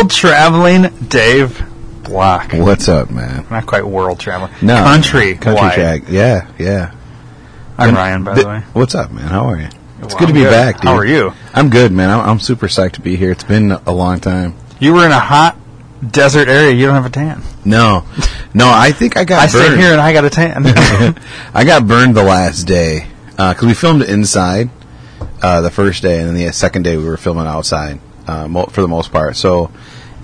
world traveling Dave Block. What's up, man? Not quite world traveling. No, country. country wide. track. Yeah, yeah. I'm And Ryan, by th- the way. What's up, man? How are you? It's Well, good to I'm be good. back, dude. How are you? I'm good, man. I'm, I'm super psyched to be here. It's been a long time. You were in a hot desert area. You don't have a tan. No, no. I think I got I stay burned. here and I got a tan. I got burned the last day because we filmed inside uh, the first day, and then the second day we were filming outside uh, mo- for the most part. So,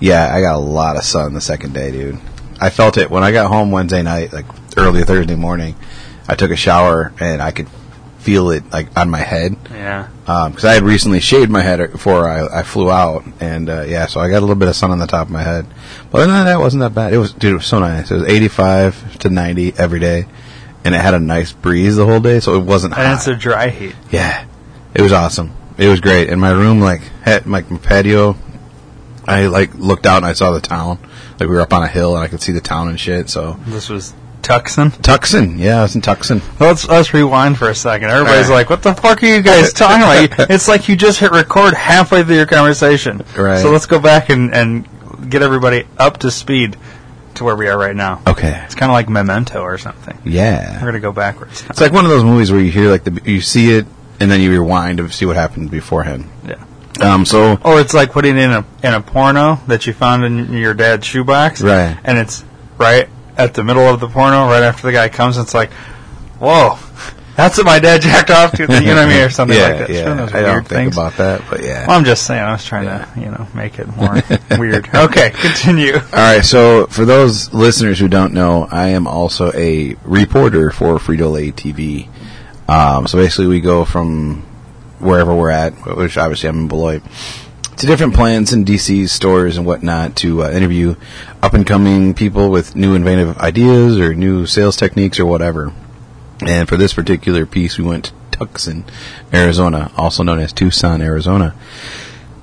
yeah, I got a lot of sun the second day, dude. I felt it when I got home Wednesday night, like early Thursday morning. I took a shower and I could feel it like on my head yeah. because I had recently shaved my head before I, I flew out, and uh, yeah, so I got a little bit of sun on the top of my head. But other than that, it wasn't that bad. It was, dude, it was so nice. It was 85 to 90 every day, and it had a nice breeze the whole day, so it wasn't hot. And it's a dry heat. yeah, it was awesome. It was great. And my room, like, had like my patio. I like looked out and I saw the town. Like we were up on a hill and I could see the town and shit. So This was Tucson. Tucson, yeah, I was in Tucson. Let's let's rewind for a second. Everybody's right. like, "What the fuck are you guys talking about?" It's like you just hit record halfway through your conversation. Right. So let's go back and and get everybody up to speed to where we are right now. Okay, It's kind of like Memento or something. yeah. We're gonna go backwards. It's like one of those movies where you hear like the you see it and then you rewind to see what happened beforehand. Yeah. Um. So Or it's like putting in a in a porno that you found in your dad's shoebox, Right. And it's right at the middle of the porno, right after the guy comes. It's like, whoa, that's what my dad jacked off to. You know what I mean, or something yeah, like that. Yeah. one those I don't think things. about that, but yeah. Well, I'm just saying. I was trying to, you know, make it more weird. Okay, continue. All right. So for those listeners who don't know, I am also a reporter for Frito Lay TV. Um, so basically, we go from wherever we're at, which obviously I'm in Beloit, to different plants and DC stores and whatnot to uh, interview up and coming people with new inventive ideas or new sales techniques or whatever. And for this particular piece, we went to Tucson, Arizona, also known as Tucson, Arizona.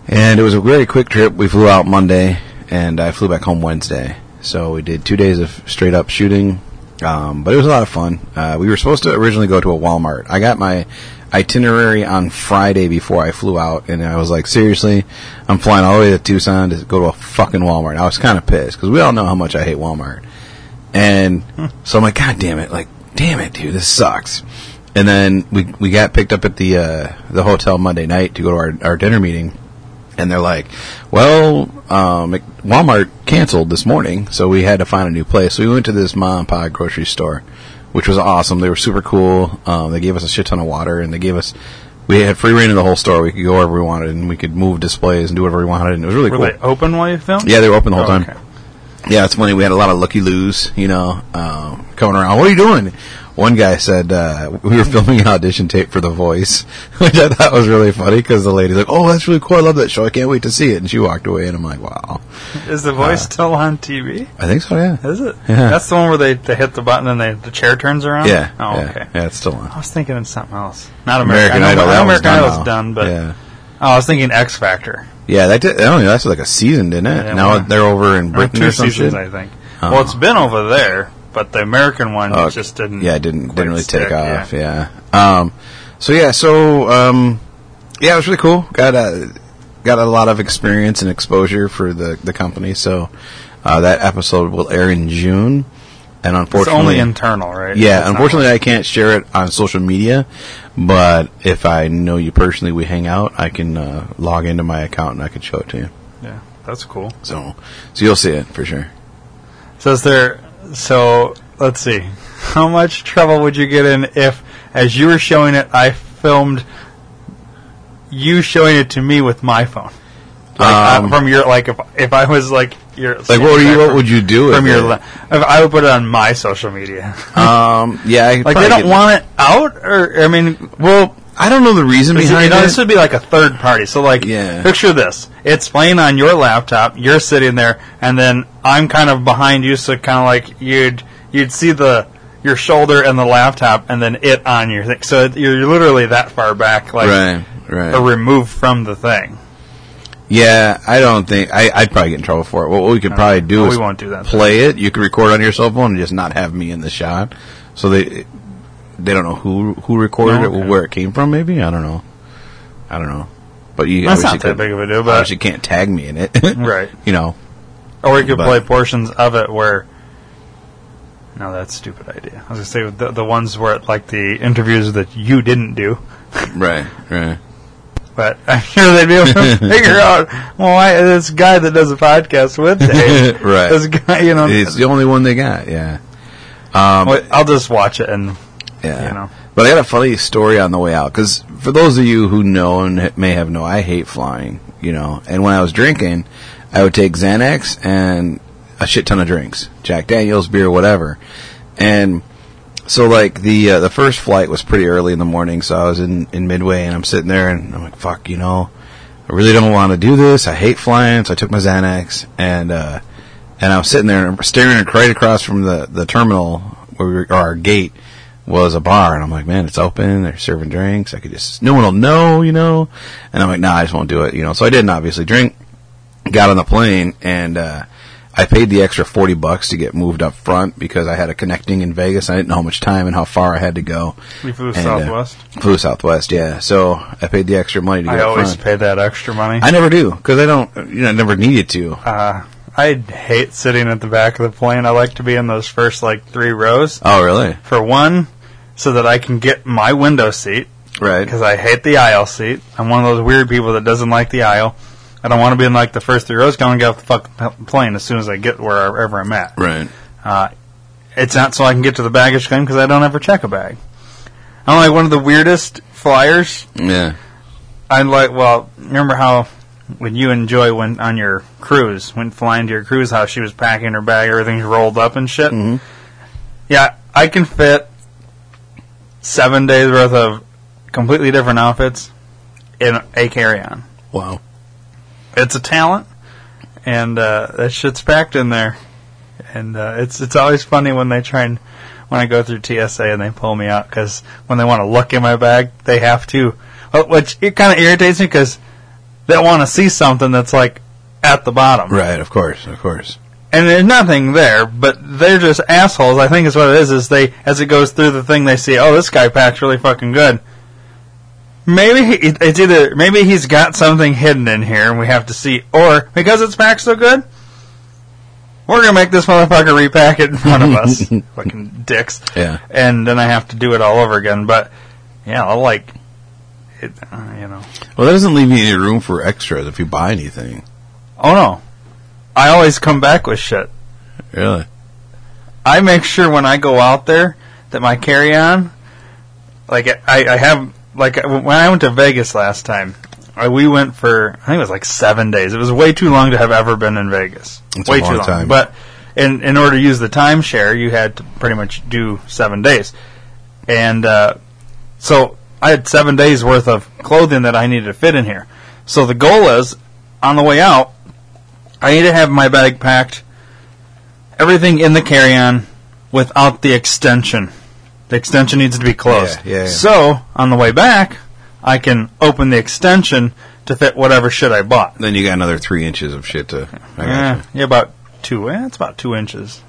And it was a very quick trip. We flew out Monday, and I flew back home Wednesday. So we did two days of straight up shooting, um, but it was a lot of fun. Uh, we were supposed to originally go to a Walmart. I got my itinerary on Friday before I flew out, and I was like, seriously, I'm flying all the way to Tucson to go to a fucking Walmart. I was kind of pissed because we all know how much I hate Walmart. And so I'm like, God damn it! Like, damn it, dude, this sucks. And then we we got picked up at the uh, the hotel Monday night to go to our our dinner meeting, and they're like, "Well, um, Walmart canceled this morning, so we had to find a new place." So we went to this mom and pop grocery store, which was awesome. They were super cool. Um, they gave us a shit ton of water, and they gave us we had free reign in the whole store. We could go wherever we wanted, and we could move displays and do whatever we wanted, and it was really Were cool. they open while you filmed? Yeah, they were open the whole Oh, time. okay. Yeah, it's funny. We had a lot of looky loos, you know, um, coming around. What are you doing? One guy said uh, we were filming an audition tape for The Voice, which I thought was really funny because the lady's like, "Oh, that's really cool. I love that show. I can't wait to see it." And she walked away, and I'm like, "Wow, Is the voice still on TV? I think so." Yeah, Is it? Yeah. That's the one where they, they hit the button and they, the chair turns around? yeah, Oh, yeah, okay. yeah. It's still on. I was thinking of something else. Not American, American Idol. I know American done Idol's now. done, but yeah, oh, I was thinking X Factor. yeah. That did. I don't know. That's like a season, didn't it? Yeah, now they're over in Or Britain two or some seasons, shit. I think. Oh. Well, it's been over there, but the American one Oh, just didn't. Yeah, it didn't didn't really stick, take off. Yeah. Um. So yeah. So um. Yeah, it was really cool. Got a got a lot of experience and exposure for the the company. So uh, that episode will air in June, and It's unfortunately, only internal, right? yeah, It's unfortunately, I can't share it on social media. But if I know you personally, we hang out. I can uh, log into my account and I can show it to you. yeah, that's cool. So, so you'll see it for sure. So is there? So let's see. How much trouble would you get in if, as you were showing it, I filmed you showing it to me with my phone? Like, Um, uh, from your like if if I was like your Like, what would you what would you do from your it? le- if I would put it on my social media. Um, yeah, I like they don't want it out, or I mean, Well, I don't know the reason This, behind you know, it. this would be like a third party. So, like, Yeah. picture this: it's playing on your laptop. You're sitting there, and then I'm kind of behind you, so kind of like you'd you'd see the your shoulder and the laptop, and then it on your thing. So you're literally that far back, like right, right. or removed from the thing. Yeah, I don't think I, I'd probably get in trouble for it. What we could probably do no, is we won't do that. play it. You could record on your cell phone and just not have me in the shot, so they they don't know who who recorded No, it, okay. where it came from. Maybe I don't know. I don't know. But you That's not that could- big of a deal, but obviously can't tag me in it. right. You know. Or we could But- play portions of it where. No, that's a stupid idea. I was gonna say the, the ones where like the interviews that you didn't do, Right. Right. but I'm sure they'd be able to figure out. Well, why this guy that does a podcast with Dave, Right. This guy, you know. It's the only one they got. Yeah. Um, I'll just watch it and Yeah. you know. But I got a funny story on the way out because for those of you who know and may have know, I hate flying. You know, and when I was drinking, I would take Xanax and a shit ton of drinks, Jack Daniels, beer, whatever. And so, like the uh, the first flight was pretty early in the morning, so I was in in Midway, and I'm sitting there, and I'm like, "Fuck," you know. I really don't want to do this. I hate flying, so I took my Xanax and uh, and I was sitting there and staring right across from the the terminal where we were, or our gate was a bar, and I'm like, man, it's open. They're serving drinks. I could just no one will know, you know. And I'm like, nah, I just won't do it, you know. So I didn't obviously drink. Got on the plane and. uh I paid the extra forty bucks to get moved up front because I had a connecting in Vegas. I didn't know how much time and how far I had to go. We flew And, uh, Southwest. Flew Southwest, yeah. So I paid the extra money to get I up always pay that extra money. I never do because I don't. You know, I never needed to. uh, I hate sitting at the back of the plane. I like to be in those first like three rows. Oh, really? For one, so that I can get my window seat Right. because I hate the aisle seat. I'm one of those weird people that doesn't like the aisle. I don't want to be in like the first three rows. I want to get off the fucking plane as soon as I get wherever I'm at. Right. Uh, it's not so I can get to the baggage claim because I don't ever check a bag. I'm like one of the weirdest flyers. Yeah. I'm like, well, remember how when you and Joy went on your cruise, went flying to your cruise, how she was packing her bag, everything's rolled up and shit. Mhm. Yeah, I can fit seven days worth of completely different outfits in a carry-on. Wow. It's a talent, and uh, that shit's packed in there. And uh, it's it's always funny when they try and when I go through TSA and they pull me out because when they want to look in my bag, they have to. Which it kind of irritates me because they want to see something that's like at the bottom, Right. Of course. Of course. And there's nothing there. But they're just assholes. I think is what it is. Is they as it goes through the thing, they see, oh, this guy packs really fucking good. Maybe he, it- it's either maybe he's got something hidden in here, and we have to see, or because it's packed so good, we're gonna make this motherfucker repack it in front of us, fucking dicks. Yeah. And then I have to do it all over again. But yeah, I'll like, it, uh, you know. Well, that doesn't leave you any room for extras if you buy anything. Oh no, I always come back with shit. Really. I make sure when I go out there that my carry on, like I, I have, like when I went to Vegas last time, I, we went for I think it was like seven days. It was way too long to have ever been in Vegas. It's way long too long. time. But in in order to use the timeshare, you had to pretty much do seven days, and uh, so I had seven days worth of clothing that I needed to fit in here. So the goal is on the way out, I need to have my bag packed everything in the carry-on without the extension. The extension needs to be closed. Yeah, yeah, yeah. So on the way back, I can open the extension to fit whatever shit I bought. Then you got another three inches of shit to. I Yeah, gotcha. yeah, about two. Eh, it's about two inches.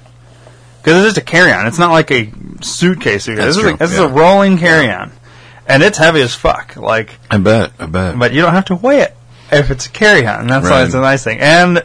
Because it's just a carry-on. It's not like a suitcase. That's this true, is, a, this is a rolling carry-on, and it's heavy as fuck. Like, I bet. I bet. but you don't have to weigh it if it's a carry-on. That's why it's a nice thing. And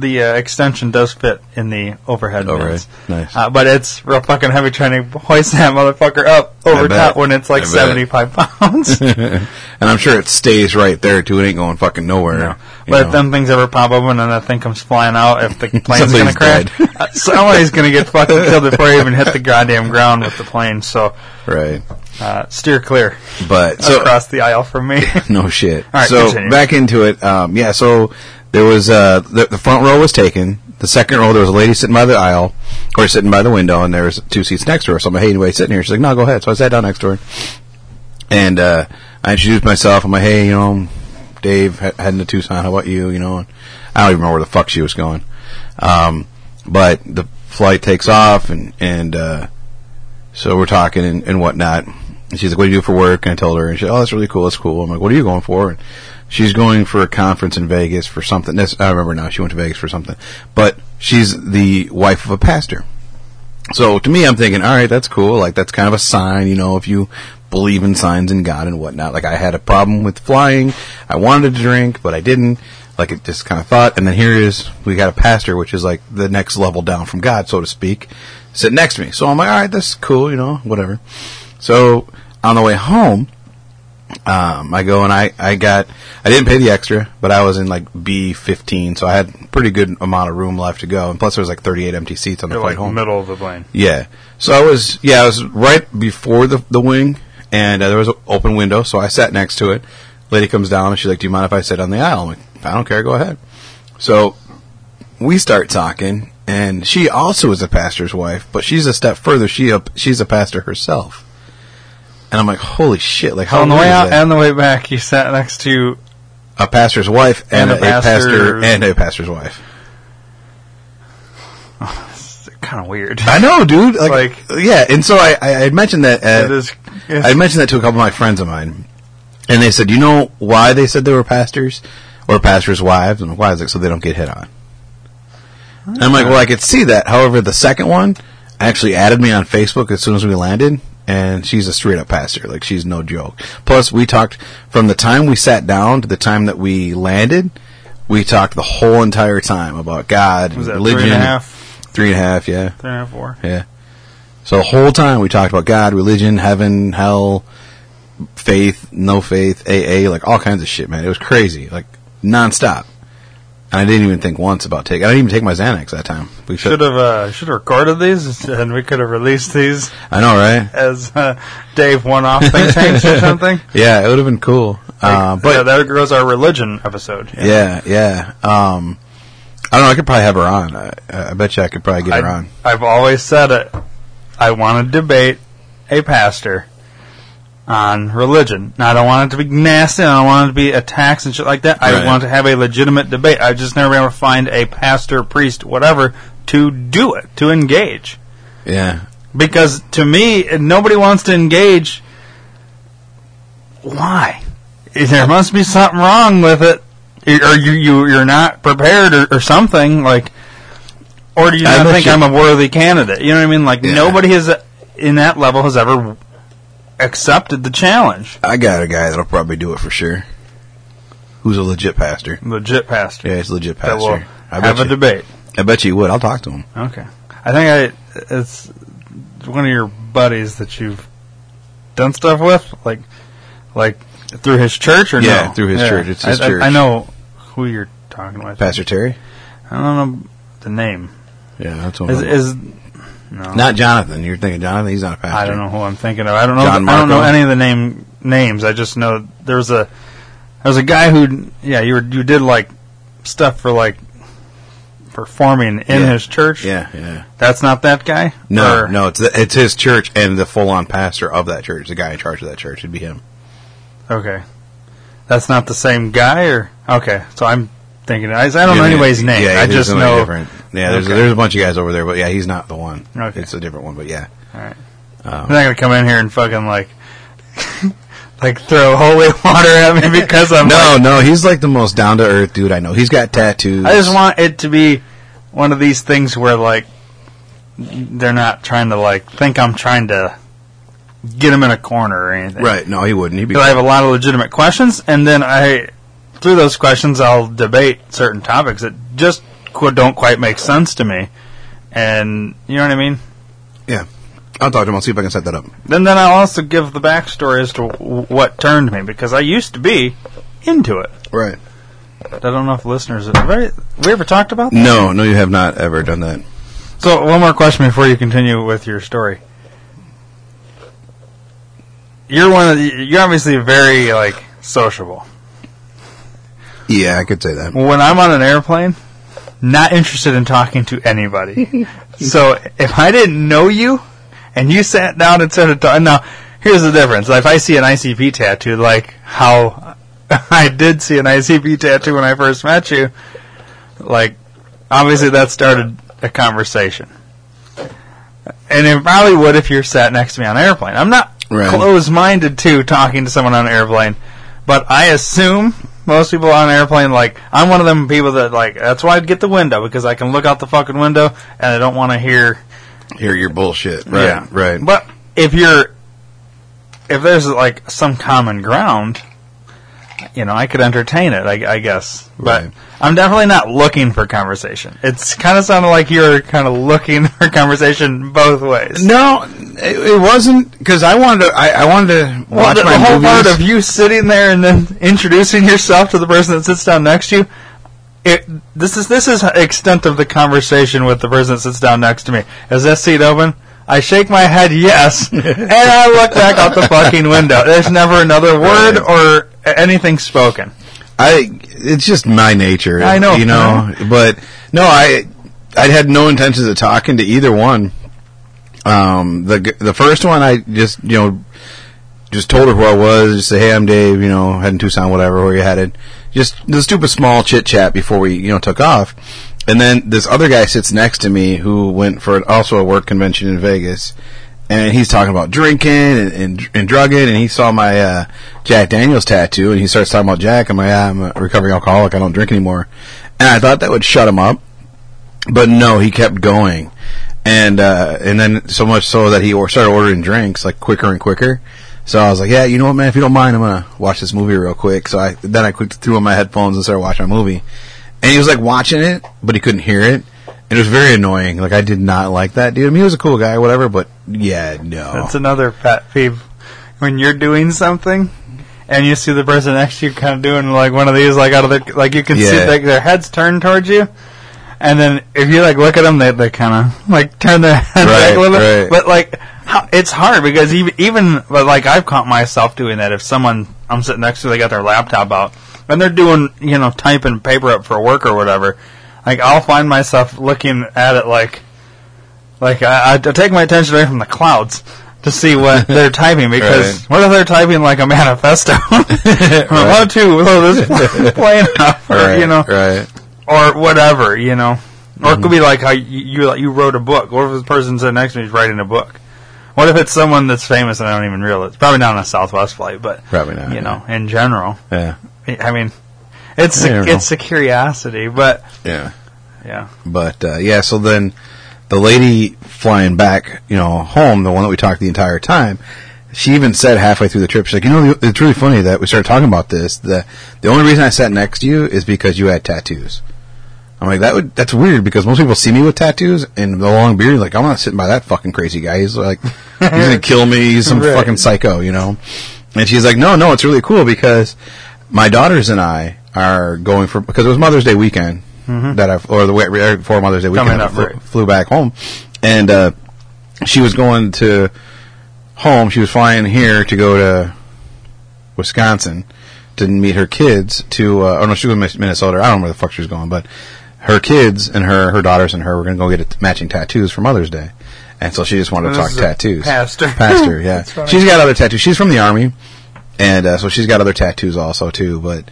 the uh, extension does fit in the overhead Overhead. bins. Nice. Uh, but it's real fucking heavy trying to hoist that motherfucker up over bet. top when it's like I bet. 75 pounds. and I'm sure it stays right there too. It ain't going fucking nowhere. No. But if know. them things ever pop open and that thing comes flying out, if the plane's going to crash, uh, somebody's going to get fucking killed before you even hit the goddamn ground with the plane. So right. uh, steer clear But so across the aisle from me. no shit. All right, so continue. back into it. Um, yeah. So there was uh, the, the front row was taken. The second row, there was a lady sitting by the aisle or sitting by the window, and there was two seats next to her. So I'm like, "Hey, anybody sitting here?" She's like, "No, go ahead." So I sat down next to her, and uh, I introduced myself. I'm like, "Hey, you know, Dave, he- heading to Tucson. How about you?" You know, I don't even remember where the fuck she was going. Um, but the flight takes off, and and uh, so we're talking and, and whatnot. And she's like, "What do you do for work?" And I told her, and she, "Oh, that's really cool. That's cool." I'm like, "What are you going for?" And she's going for a conference in Vegas for something. I remember now. She went to Vegas for something, but she's the wife of a pastor. So to me, I'm thinking, all right, that's cool. Like that's kind of a sign, you know, if you believe in signs and God and whatnot. Like I had a problem with flying. I wanted to drink, but I didn't. Like it just kind of thought. And then here is we got a pastor, which is like the next level down from God, so to speak, sitting next to me. So I'm like, all right, that's cool, you know, whatever. So on the way home, um, I go and I, I got, I didn't pay the extra, but I was in like B15, so I had pretty good amount of room left to go. And plus there was like 38 empty seats on the You're flight like home. middle of the plane. Yeah. So I was, yeah, I was right before the, the wing, and uh, there was an open window, so I sat next to it. Lady comes down, and she's like, do you mind if I sit on the aisle? I'm like, I don't care, go ahead. So we start talking, and she also is a pastor's wife, but she's a step further. She a, she's a pastor herself. And I'm like, holy shit! Like, how on the way out and the way back, you sat next to a pastor's wife and, And a, a pastor and a pastor's wife. kind of weird. I know, dude. Like, Like- yeah. And so I, I had mentioned that. Uh, it is. I mentioned that to a couple of my friends of mine, and they said, "You know why they said they were pastors or pastors' wives?" And why is it so they don't get hit on? And I'm like, "Well, I could see that." However, the second one actually added me on Facebook as soon as we landed, and she's a straight up pastor. Like she's no joke. Plus, we talked from the time we sat down to the time that we landed. We talked the whole entire time about God, was that religion, three and a half, three and a half, yeah. three and a half, four? Yeah. So the whole time we talked about God, religion, heaven, hell, faith, no faith, AA, like all kinds of shit, man. It was crazy, like nonstop. And I didn't even think once about taking. I didn't even take my Xanax that time. We Should have uh, should have recorded these, and we could have released these I know, right? as uh, Dave one-off thing tanks or something. Yeah, it would have been cool. Uh, but yeah, there goes our religion episode. yeah, yeah. Um, I don't know. I could probably have her on. I, I bet you I could probably get her on. I've always said it. I want to debate a pastor on religion. Now, I don't want it to be nasty. I don't want it to be attacks and shit like that. I want to have a legitimate debate. I just never to find a pastor, priest, whatever, to do it, to engage. Yeah, Because to me, nobody wants to engage. Why? There must be something wrong with it, or you you you're not prepared, or, or something like, or do you I not think you- I'm a worthy candidate? You know what I mean? Like Yeah. nobody has in that level has ever accepted the challenge. I got a guy that'll probably do it for sure. Who's a legit pastor? Legit pastor. Yeah, he's a legit that will pastor. I have bet a you. debate. I bet you would. I'll talk to him. Okay. I think I it's one of your buddies that you've done stuff with, like like through his church or Yeah, no? through his church. It's his I, I- church. I, know who you're talking about. Pastor Terry. I don't know the name. Yeah, that's what Is is no? Not Jonathan. You're thinking Jonathan. He's not a pastor. I don't know who I'm thinking of. I don't know. John I don't know any of the name names. I just know there's a there's a guy who yeah you were you did like stuff for like performing in Yeah. his church. Yeah, yeah. That's not that guy. No, Or- no. It's the, it's his church and the full on pastor of that church, the guy in charge of that church, would be him. Okay. That's not the same guy, or okay. So I'm thinking. I, I don't know Yeah, anybody's name. Yeah, I just know. different. Yeah, there's Okay. there's a bunch of guys over there, but yeah, he's not the one. Okay. It's a different one, but yeah. All right. Um, I'm not gonna come in here and fucking like, like throw holy water at me because I'm. no, like- no, he's like the most down to earth dude I know. He's got tattoos. I just want it to be one of these things where like they're not trying to like think I'm trying to get him in a corner or anything. right. No, he wouldn't. He'd be. Because I have a lot of legitimate questions, and then I, through those questions, I'll debate certain topics that just don't quite make sense to me. And you know what I mean? yeah, I'll talk to him. I'll see if I can set that up. Then, then I'll also give the backstory as to w- what turned me because I used to be into it. Right. I don't know if listeners have very, we ever talked about that. No, no, you have not ever done that. So one more question before you continue with your story. You're one of the, you're obviously very like sociable. Yeah, I could say that. When I'm on an airplane, not interested in talking to anybody. so if I didn't know you and you sat down and started talking, now here's the difference. If I see an ICP tattoo, like how I did see an ICP tattoo when I first met you, like obviously that started a conversation. And it probably would if you're sat next to me on an airplane. I'm not Right. closed-minded to talking to someone on an airplane, but I assume most people on an airplane like I'm one of them people that like that's why I'd get the window because I can look out the fucking window and I don't want to hear Hear your bullshit. Right. yeah Right. But if you're if there's like some common ground, you know, I could entertain it. I, I guess, but Right. I'm definitely not looking for conversation. It's kind of sounded like you're kind of looking for conversation both ways. No, it, it wasn't because I wanted to. I, I wanted to Well, watch the, my the whole movies. part of you sitting there and then introducing yourself to the person that sits down next to you. It, this is this is extent of the conversation with the person that sits down next to me. Is this seat open? I shake my head yes, and I look back out the fucking window. There's never another word or anything spoken. I it's just my nature. I know. you know. But no, I I had no intentions of talking to either one. Um, the the first one, I just you know just told her who I was. Just say, hey, I'm Dave. You know, heading Tucson, whatever. Where you headed? Just the stupid small chit chat before we you know took off. And then this other guy sits next to me who went for also a work convention in Vegas. And he's talking about drinking and, and, and drugging, and he saw my uh, Jack Daniels tattoo, and he starts talking about Jack. I'm like, ah, I'm a recovering alcoholic. I don't drink anymore. And I thought that would shut him up, but no, he kept going, and uh, and then so much so that he started ordering drinks like quicker and quicker. So I was like, yeah, you know what, man, if you don't mind, I'm gonna watch this movie real quick. So I then I quickly threw on my headphones and started watching my movie, and he was like watching it, but he couldn't hear it. And it was very annoying. Like I did not like that dude. I mean, he was a cool guy, whatever. But yeah, no. That's another pet peeve. When you're doing something and you see the person next to you kind of doing like one of these, like out of their, like you can see like their heads turned towards you. And then if you like look at them, they, they kind of like turn their head back a little bit. right. But like, how, it's hard because even, even, but like I've caught myself doing that. If someone I'm sitting next to, they got their laptop out and they're doing, you know, typing paper up for work or whatever. Like I'll find myself looking at it like, like I, I take my attention away from the clouds to see what they're typing because Right. what if they're typing like a manifesto? or one, two, blow this plane up, or right, you know, right. or whatever, you know. Or it could be mm-hmm. like how you you, you wrote a book. What if the person sitting next to me is writing a book? What if it's someone that's famous and I don't even realize? Probably not on a Southwest flight, but Probably not, You know, in general, Yeah, I mean, it's a, it's a curiosity, but yeah. yeah, But uh, yeah, so then the lady flying back, you know, home, the one that we talked the entire time, she even said halfway through the trip, she's like, you know, it's really funny that we started talking about this. The the only reason I sat next to you is because you had tattoos. I'm like, that would that's weird because most people see me with tattoos and the long beard. Like, I'm not sitting by that fucking crazy guy. He's like, he's gonna kill me. He's some Right. fucking psycho, you know. And she's like, no, no, it's really cool because my daughters and I are going for because it was Mother's Day weekend that I or the way right before Mother's Day weekend Mm-hmm. I up, flew, right. flew back home, and uh, she was going to home. She was flying here to go to Wisconsin to meet her kids. To uh, oh no, she was in Min- Minnesota. I don't know where the fuck she was going, but her kids and her her daughters and her were going to go get a, matching tattoos for Mother's Day, and so she just wanted to talk tattoos. pastor. pastor, yeah. She's got other tattoos. She's from the army, and uh, so she's got other tattoos also too. But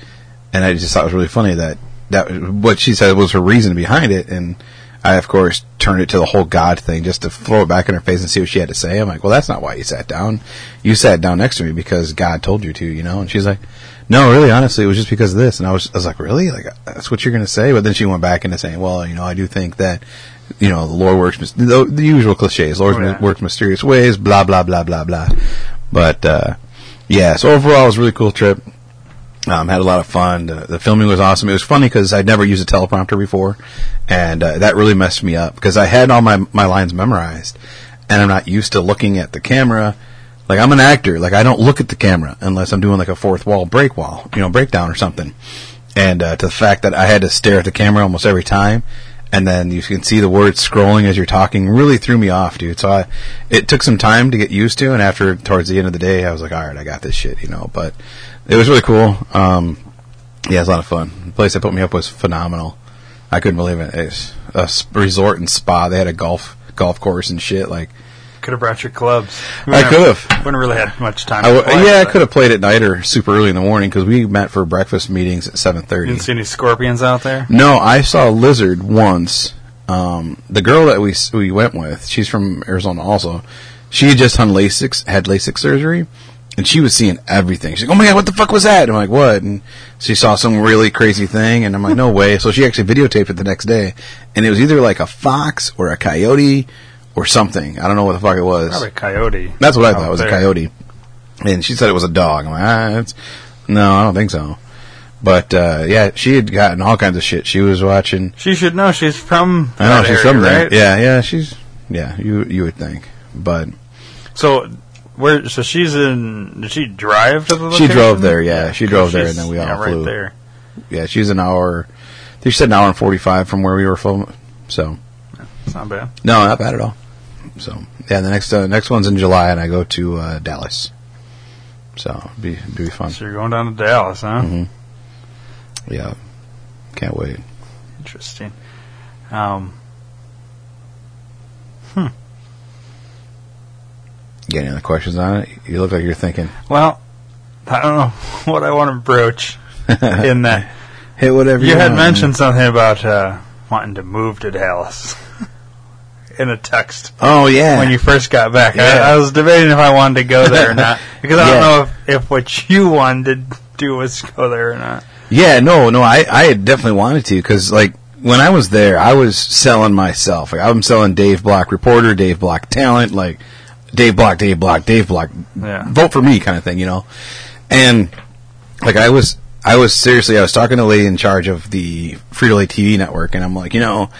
and I just thought it was really funny that that what she said was her reason behind it, and I of course turned it to the whole God thing just to throw it back in her face and see what she had to say. I'm like, well, that's not why you sat down. You sat down next to me because God told you to, you know. And she's like, no, really, honestly, it was just because of this. And I was, I was like, really, like that's what you're going to say? But then she went back into saying, well, you know, I do think that. You know, the Lord works, the, the usual cliches. Lord Oh, yeah. works mysterious ways, blah, blah, blah, blah, blah. But, uh, yeah, so overall, it was a really cool trip. Um, had a lot of fun. The, the filming was awesome. It was funny because I'd never used a teleprompter before, and uh, that really messed me up because I had all my my lines memorized, and I'm not used to looking at the camera. Like I'm an actor. Like I don't look at the camera unless I'm doing like a fourth wall break wall, you know, breakdown or something. And uh, to the fact that I had to stare at the camera almost every time, and then you can see the words scrolling as you're talking, really threw me off, dude. So I, it took some time to get used to, and after towards the end of the day, I was like, all right, I got this shit, you know. But it was really cool. Um, yeah, it was a lot of fun. The place they put me up was phenomenal. I couldn't believe it. It's a resort and spa. They had a golf golf course and shit. Like could have brought your clubs. I could have. Wouldn't really had much time. I to play, yeah, I could have played at night or super early in the morning because we met for breakfast meetings at seven thirty. Didn't see any scorpions out there. No, I saw a lizard once. Um, the girl that we we went with, she's from Arizona also. She had just done LASIK, had LASIK surgery, and she was seeing everything. She's like, "Oh my god, what the fuck was that?" I'm like, "What?" And she saw some really crazy thing, and I'm like, "No way!" So she actually videotaped it the next day, and it was either like a fox or a coyote or something. I don't know what the fuck it was. Probably a coyote. That's what I thought it was there. a coyote. and she said it was a dog. I'm like, ah, no, I don't think so. But uh, yeah, she had gotten all kinds of shit. She was watching. She should know. She's from. I know she's area, from there. right? Yeah, yeah, she's yeah. You you would think, but So where? So she's in. Did she drive to the? Location? She drove there, yeah. She drove there, and then we all yeah, right flew. there. yeah, she's an hour. She said an hour and forty five from where we were filming. So It's not bad. no, not bad at all. So yeah, the next uh, next one's in July, and I go to uh, Dallas. So be be fun. So you're going down to Dallas, huh? Mhm. Yeah, can't wait. Interesting. Um, You got any other questions on it? You look like you're thinking. well, I don't know what I want to broach in that. Hit whatever you, You had want. mentioned something about uh, wanting to move to Dallas in a text Oh yeah. when you first got back. Yeah. I, I was debating if I wanted to go there or not because I don't Yeah. know if, if what you wanted to do was go there or not. Yeah, no, no, I, I definitely wanted to because, like, when I was there, I was selling myself. Like, I'm selling Dave Block reporter, Dave Block talent, like Dave Block, Dave Block, Dave Block, Yeah. vote for me kind of thing, you know. And like, I was, I was seriously, I was talking to a lady in charge of the Frito Lay TV network, and I'm like, you know,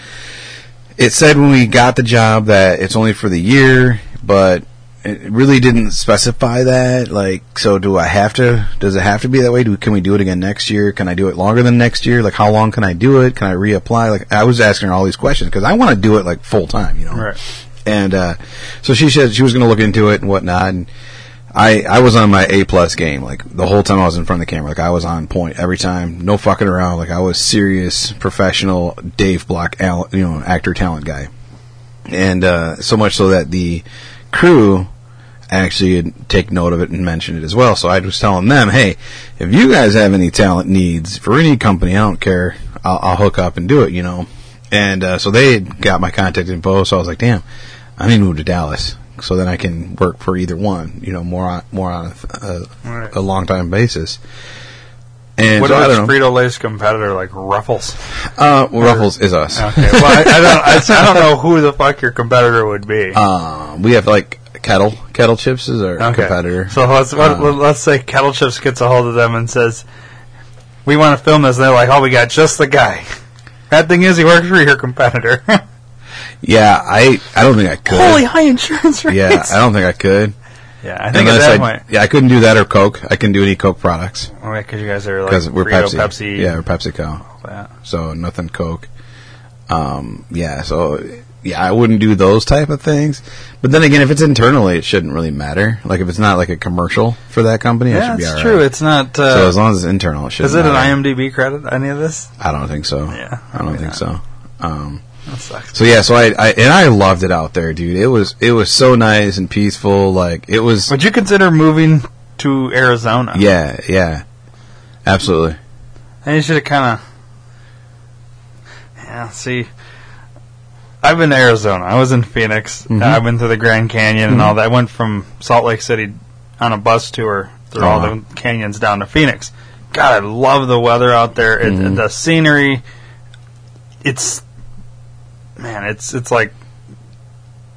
it said when we got the job that it's only for the year, but it really didn't specify that. Like, so do I have to? Does it have to be that way? Do can we do it again next year? Can I do it longer than next year? Like, how long can I do it? Can I reapply? Like, I was asking her all these questions because I want to do it like full time, you know. Right. And uh, so she said she was going to look into it and whatnot. And I I was on my A plus game like the whole time I was in front of the camera. Like I was on point every time, no fucking around. Like I was serious, professional, Dave Block, Al- you know, actor talent guy. And uh, so much so that the crew actually take note of it and mention it as well. So I was telling them, hey, if you guys have any talent needs for any company, I don't care. I'll, I'll hook up and do it, you know. And uh, so they got my contact info. So I was like, damn, I need to move to Dallas so then I can work for either one, you know, more on more on a, a, Right. a long time basis. And What so about don't know. Frito Lay's competitor, like Ruffles? Uh, well, Ruffles is us. Okay, well, I, I don't, I, I don't know who the fuck your competitor would be. Uh, we have like kettle kettle chips is our Okay. competitor. So let's what, Um, let's say Kettle Chips gets a hold of them and says, "We want to film this." And they're like, "Oh, we got just the guy." Bad thing is, he works for your competitor. yeah, I I don't think I could. Holy high insurance rates! yeah, I don't think I could. yeah, I think at that I, point, yeah, I couldn't do that or Coke. I can do any Coke products because you guys are like because we're Frito, Pepsi. Pepsi. Yeah, we're PepsiCo. all that. So nothing Coke. Um, yeah, so yeah, I wouldn't do those type of things. But then again, if it's internally, it shouldn't really matter. Like if it's not like a commercial for that company, it Yeah, should be it's alright. true. It's not. Uh, so as long as it's internal, it should. is it an IMDb credit? Any of this? I don't think so. Yeah, I don't think not. so. Um, That sucks. so yeah, so I, I and I loved it out there, dude. It was it was so nice and peaceful. Like it was. Would you consider moving to Arizona? Yeah, yeah, absolutely. And you should have kind of. Yeah, see. I've been to Arizona. I was in Phoenix. Mhm. I've been to the Grand Canyon and all that. I went from Salt Lake City on a bus tour through Oh, all the canyons down to Phoenix. God, I love the weather out there. It, Mhm. The scenery. It's. Man, it's it's like.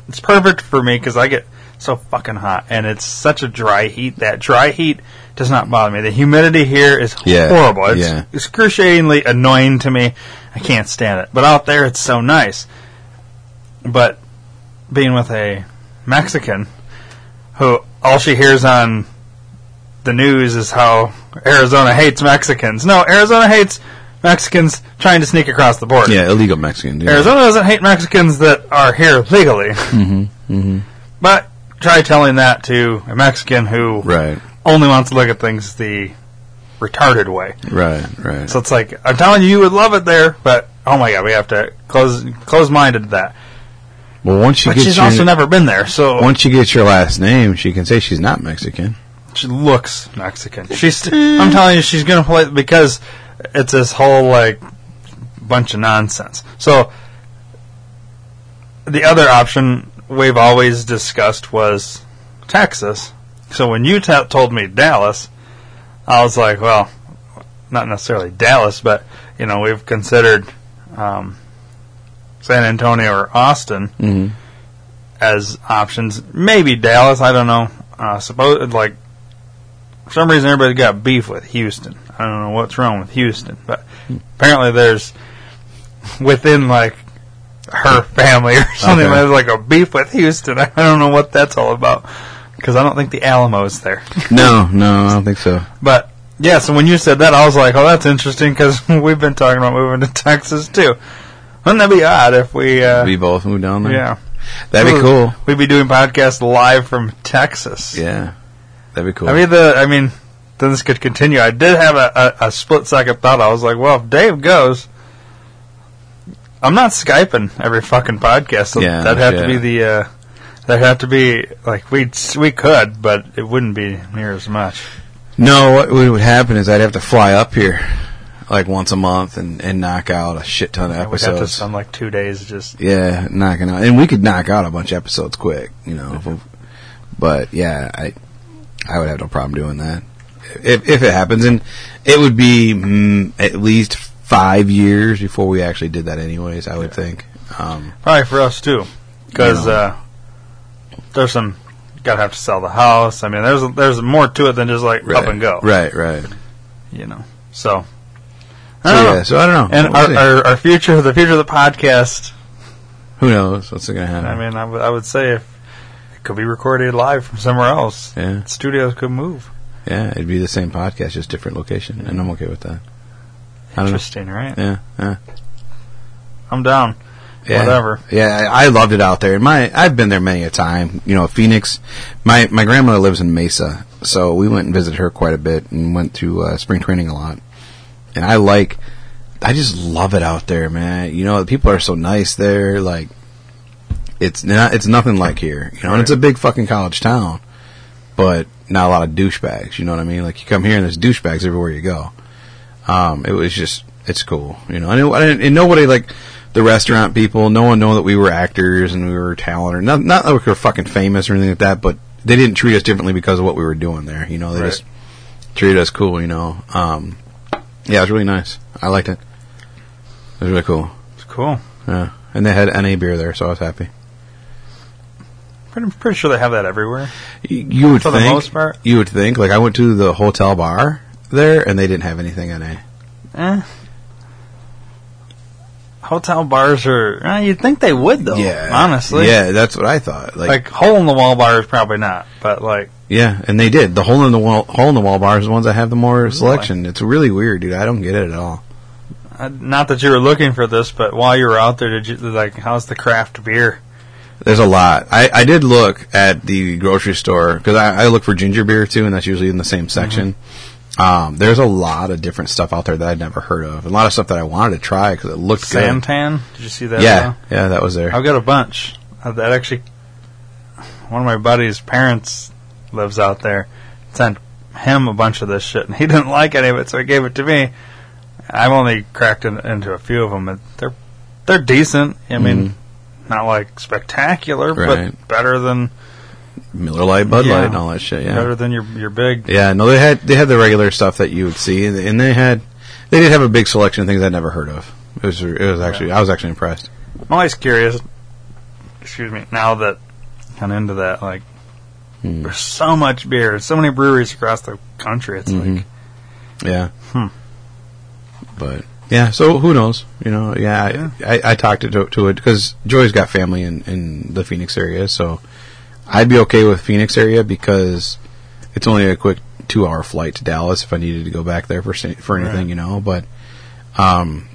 It's perfect for me because I get so fucking hot. And it's such a dry heat. That dry heat does not bother me. The humidity here is Yeah, horrible. It's yeah. excruciatingly annoying to me. I can't stand it. But out there, it's so nice. But being with a Mexican who all she hears on the news is how Arizona hates Mexicans. No, Arizona hates Mexicans trying to sneak across the border. Yeah, illegal Mexicans. Dude. Arizona doesn't hate Mexicans that are here legally. Mm-hmm. Mm-hmm. But try telling that to a Mexican who Right. only wants to look at things the retarded way. Right. Right. So it's like I'm telling you, you would love it there, but oh my god, we have to close close minded to that. well, once you But get she's your also never been there, so once you get your last name, she can say she's not Mexican. she looks Mexican. She's I'm telling you, she's gonna play because it's this whole like bunch of nonsense. So the other option we've always discussed was Texas. So when you t- told me Dallas, I was like, well, not necessarily Dallas, but you know, we've considered um, San Antonio or Austin Mm-hmm. as options. Maybe Dallas. I don't know. Uh, suppose like for some reason everybody got beef with Houston. I don't know what's wrong with Houston, but apparently there's within like her family or something. Okay. There's like a beef with Houston. I don't know what that's all about because I don't think the Alamo's there. No, no, I don't think so. But yeah, so when you said that, I was like, "Oh, that's interesting," because we've been talking about moving to Texas too. Wouldn't that be odd if we? Uh, We both moved down there. yeah, that'd be cool. We'd be doing podcasts live from Texas. Yeah, that'd be cool. I mean, the I mean, then this could continue. I did have a, a, a split second thought. I was like, "Well, if Dave goes." I'm not skyping every fucking podcast. So Yeah, that'd have yeah. to be the. Uh, that'd have to be like we we could, but it wouldn't be near as much. no, what would happen is I'd have to fly up here like once a month and, and knock out a shit ton of episodes. I would have to episodes. spend like two days just Yeah, knocking out, and we could knock out a bunch of episodes quick, you know. but yeah, I I would have no problem doing that if if it happens, and it would be mm, at least five years before we actually did that, anyways. I would think. Um, Probably for us too, because You know. uh, there's some gotta have to sell the house. I mean, there's there's more to it than just like right, up and go. Right, right. You know, so. So I don't yeah, know. so I don't know. And We'll our, our our future, the future of the podcast. who knows what's going to happen? I mean, I would I would say if it could be recorded live from somewhere else, yeah, studios could move. Yeah, it'd be the same podcast, just different location, and I'm okay with that. I don't know. Interesting, right? Yeah, yeah. I'm down. Yeah. Whatever. Yeah, I I loved it out there. My I've been there many a time. You know, Phoenix. My my grandmother lives in Mesa, so we went and visited her quite a bit and went to uh, spring training a lot. And I like, I just love it out there, man. You know, the people are so nice there. Like, it's not it's nothing like here. You know, and it's a big fucking college town, but not a lot of douchebags. You know what I mean? Like you come here and there's douchebags everywhere you go. Um, it was just it's cool, you know. And, it, and nobody like the restaurant people. No one know that we were actors and we were talented. Not not that we were fucking famous or anything like that, but they didn't treat us differently because of what we were doing there. You know, they Right. just treated us cool. You know. Um, yeah, it was really nice. I liked it. It was really cool. It's cool. Yeah, and they had NA beer there, so I was happy. Pretty, pretty sure they have that everywhere. You would For the most part. You would think. Like I went to the hotel bar there, and they didn't have anything NA. Eh. Hotel bars are. Eh, you'd think they would though. Yeah. honestly. Yeah, that's what I thought. Like, Like hole in the wall bars, probably not. But like, yeah, and they did. The hole in the wall, hole in the wall bars, are the ones that have the more selection. It's really weird, dude. I don't get it at all. uh, not that you were looking for this, but while you were out there, did you like? How's the craft beer? There's a lot. I, I did look at the grocery store because I, I look for ginger beer too, and that's usually in the same section. Um, there's a lot of different stuff out there that I'd never heard of. A lot of stuff that I wanted to try because it looked good. Santan? Did you see that? Yeah, yeah, that was there. I've got a bunch. That actually, one of my buddy's parents lives out there. Sent him a bunch of this shit, and he didn't like any of it, so he gave it to me. I've only cracked in, into a few of them. and They're they're decent. I mean, not like spectacular, Mm-hmm. Right. but better than Miller Lite, Bud Yeah. Light, and all that shit. Yeah, better than your your big. Yeah, no, they had they had the regular stuff that you would see, and- they had they did have a big selection of things I'd never heard of. It was it was actually I was actually impressed. I'm always curious. Excuse me. Now that kind of into that, like, Hmm. there's so much beer, so many breweries across the country. It's Mhm. like Yeah, Hmm. but yeah, so who knows? You know, yeah, I I, I talked to to it because Joy's got family in in the Phoenix area, so I'd be okay with Phoenix area because it's only a quick two hour flight to Dallas if I needed to go back there for for anything, Right. you know. But um,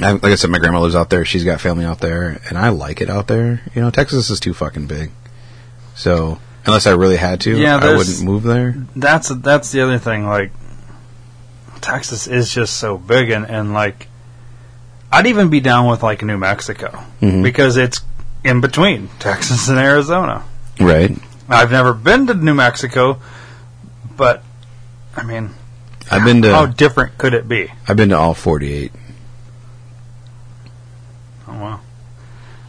I, like I said, my grandma lives out there. She's got family out there, and I like it out there. You know, Texas is too fucking big, so unless I really had to, Yeah, I wouldn't move there. that's that's the other thing. Like, Texas is just so big, and and like, I'd even be down with like New Mexico Mhm. because it's in between Texas and Arizona. Right. I've never been to New Mexico, but I mean, I've been to how different could it be? I've been to all forty eight. Oh wow,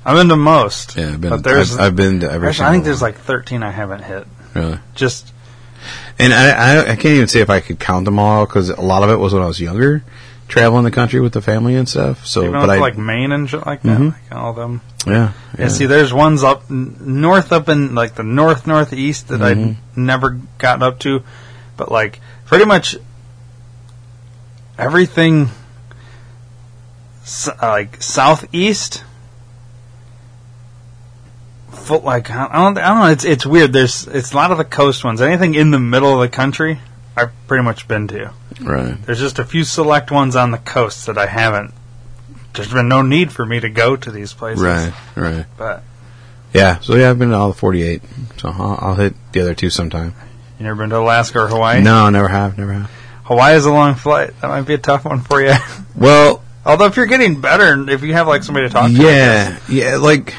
I've been to most. Yeah, I've been. But there's, I've, I've been to every. I think single there's like 13 I haven't hit. really, Just and I, I I can't even say if I could count them all because a lot of it was when I was younger, traveling the country with the family and stuff. So, even but I like Maine and shit like that, Mhm. like all of them. yeah, yeah. And see, there's ones up n- north, up in like the north northeast that Mhm. I'd never gotten up to. but like pretty much everything uh, like southeast. Full, like I don't, I don't know. It's it's weird. There's it's a lot of the coast ones. Anything in the middle of the country, I've pretty much been to. Right. There's just a few select ones on the coast that I haven't. There's been no need for me to go to these places. Right. Right. But Yeah. So yeah, I've been to all the 48. So I'll, I'll hit the other two sometime. you never been to Alaska or Hawaii? No, never have. Never have. Hawaii is a long flight. That might be a tough one for you. Well, Although if you're getting better, if you have like somebody to talk to, yeah, yeah. Like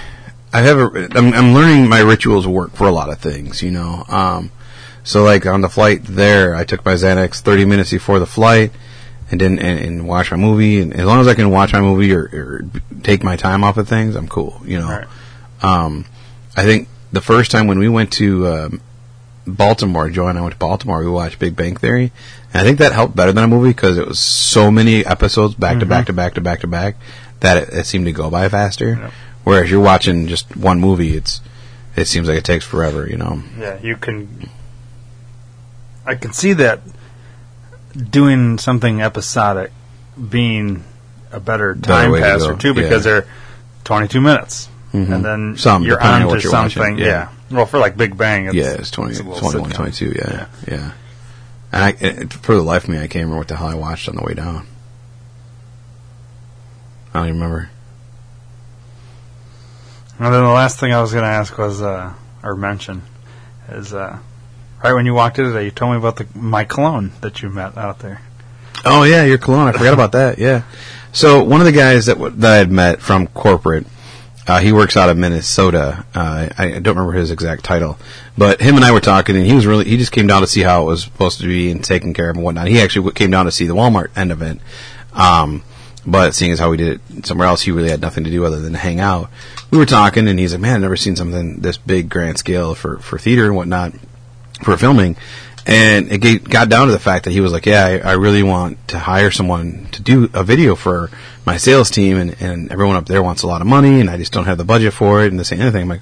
I have a. I'm, I'm learning my rituals work for a lot of things. You know. Um. So like on the flight there, I took my Xanax 30 minutes before the flight, and then and, and watch my movie. And as long as I can watch my movie or, or take my time off of things, I'm cool. You know. Right. Um. I think the first time when we went to um, Baltimore, Joe and I went to Baltimore. We watched Big Bang Theory, and I think that helped better than a movie because it was so many episodes back to back to back to back to back that it, it seemed to go by faster. Yep. Whereas you're watching just one movie, it's it seems like it takes forever. You know. Yeah, you can. I can see that doing something episodic being a better time to passer go, too, because yeah. they're 22 minutes, Mhm. and then Some, you're on to you're something. yeah. Yeah. Well, for like Big Bang, it's, yeah, it's 20, it's 21, sitcom. 22, yeah, yeah. And I, it, for the life of me, I can't remember what the hell I watched on the way down. I don't even remember. And then the last thing I was going to ask was, uh, or mention, is uh, right when you walked in today, you told me about the my clone that you met out there. Oh yeah, your cologne. I forgot about that. Yeah. So one of the guys that w- that I had met from corporate, uh, he works out of Minnesota. Uh, I, I don't remember his exact title, but him and I were talking, and he was really he just came down to see how it was supposed to be and taken care of and whatnot. He actually came down to see the Walmart end of it. Um, but seeing as how we did it somewhere else, he really had nothing to do other than hang out. We were talking, and he's like, "Man, I've never seen something this big, grand scale for for theater and whatnot." for filming. And it ga- got down to the fact that he was like, "Yeah, I, I really want to hire someone to do a video for my sales team, and, and everyone up there wants a lot of money, and I just don't have the budget for it." And this and anything. I'm like,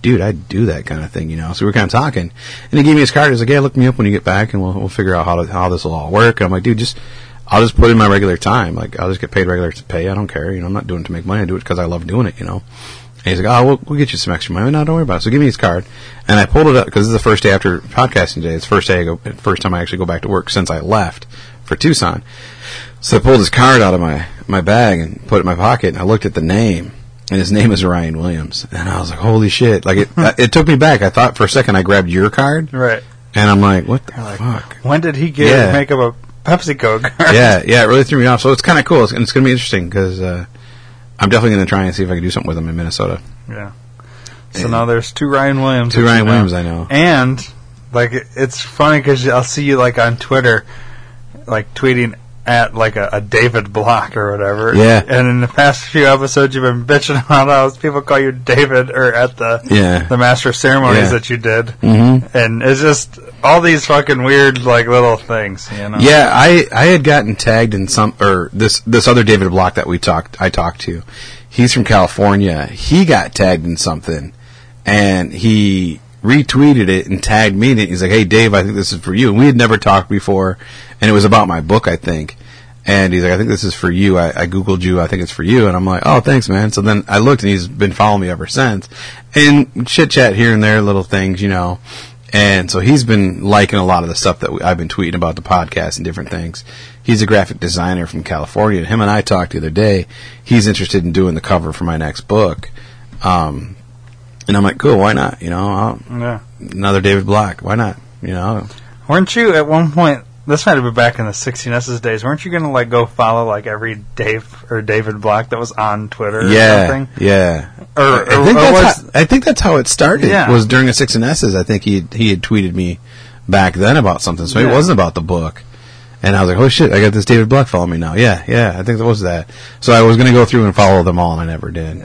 "Dude, I'd do that kind of thing, you know." So we were kind of talking, and he gave me his card. He's like, "Yeah, look me up when you get back, and we'll we'll figure out how to, how this will all work." And I'm like, "Dude, just." I'll just put in my regular time. Like I'll just get paid regular to pay. I don't care. You know, I'm not doing it to make money. I do it because I love doing it. You know. And he's like, "Oh, we'll, we'll get you some extra money." No, don't worry about it. So give me his card, and I pulled it up because this is the first day after podcasting day. It's the first day I go, first time I actually go back to work since I left for Tucson. So I pulled his card out of my my bag and put it in my pocket, and I looked at the name, and his name is Ryan Williams, and I was like, "Holy shit!" Like it, it took me back. I thought for a second I grabbed your card, Right. and I'm like, "What the like, fuck?" When did he get Yeah. make up a Pepsi Coke? yeah, yeah, it really threw me off. So it's kind of cool, and it's going to be interesting because uh, I'm definitely going to try and see if I can do something with them in Minnesota. Yeah. So now there's two Ryan Williams. Two Ryan. Williams, I know. And like it's funny because I'll see you like on Twitter, like tweeting at like a, a David Block or whatever. Yeah. And in the past few episodes, you've been bitching about how people call you David or at the Yeah. the master ceremonies Yeah. that you did. Mm-hmm. And it's just all these fucking weird like little things, you know. Yeah, I I had gotten tagged in some or this this other David Block that we talked I talked to. He's from California. He got tagged in something, and he retweeted it and tagged me it. He's like, "Hey Dave, I think this is for you." And we had never talked before, and it was about my book, I think. And he's like, "I think this is for you." I, I googled you. I think it's for you. And I'm like, "Oh, thanks, man." So then I looked, and he's been following me ever since, and chit chat here and there, little things, you know. And so he's been liking a lot of the stuff that I've been tweeting about the podcast and different things. He's a graphic designer from California. And him and I talked the other day. He's interested in doing the cover for my next book. Um, and I'm like, cool, why not? You know, I'll, Yeah. another David Block. Why not? You know, Weren't you at one point? This might have been back in the 16S's days. Weren't you going to like go follow like every Dave or David Block that was on Twitter or yeah, something? yeah. Or, I think, or that's was, how, I think that's how it started. Yeah. Was during the six and S's. I think he he had tweeted me back then about something. So Yeah. it wasn't about the book. And I was like, oh shit, I got this David Block following me now. Yeah, yeah, I think that was that. So I was going to go through and follow them all, and I never did.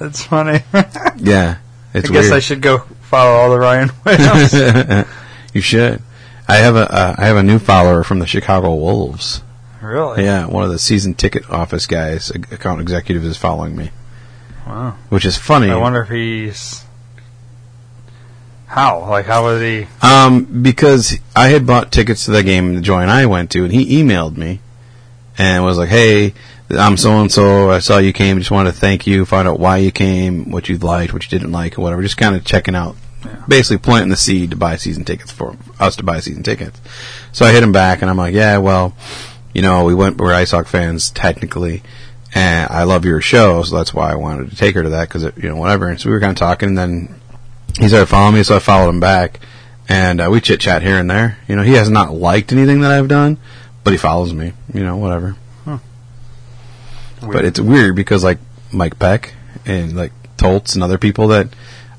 It's funny. Yeah, it's guess weird. I should go follow all the Ryan Williams. you should. I have a uh, I have a new follower from the Chicago Wolves. really? Yeah, one of the season ticket office guys, account executive, is following me, Wow. which is funny. I wonder if he's. How? Like, how was he? Um, because I had bought tickets to the game that Joy and I went to, and he emailed me and was like, "Hey, I'm so and so. I saw you came. Just wanted to thank you. Find out why you came, what you liked, what you didn't like, or whatever. Just kind of checking out, basically planting the seed to buy season tickets for us to buy season tickets." So I hit him back, and I'm like, "Yeah, well, you know, we went. We're Ice Hawk fans technically." And I love your show, so that's why I wanted to take her to that because you know whatever. And so we were kind of talking, and then he started following me, so I followed him back, and uh, we chit chat here and there. You know, he has not liked anything that I've done, but he follows me. You know, whatever. But it's weird because like Mike Peck and like Toltz and other people that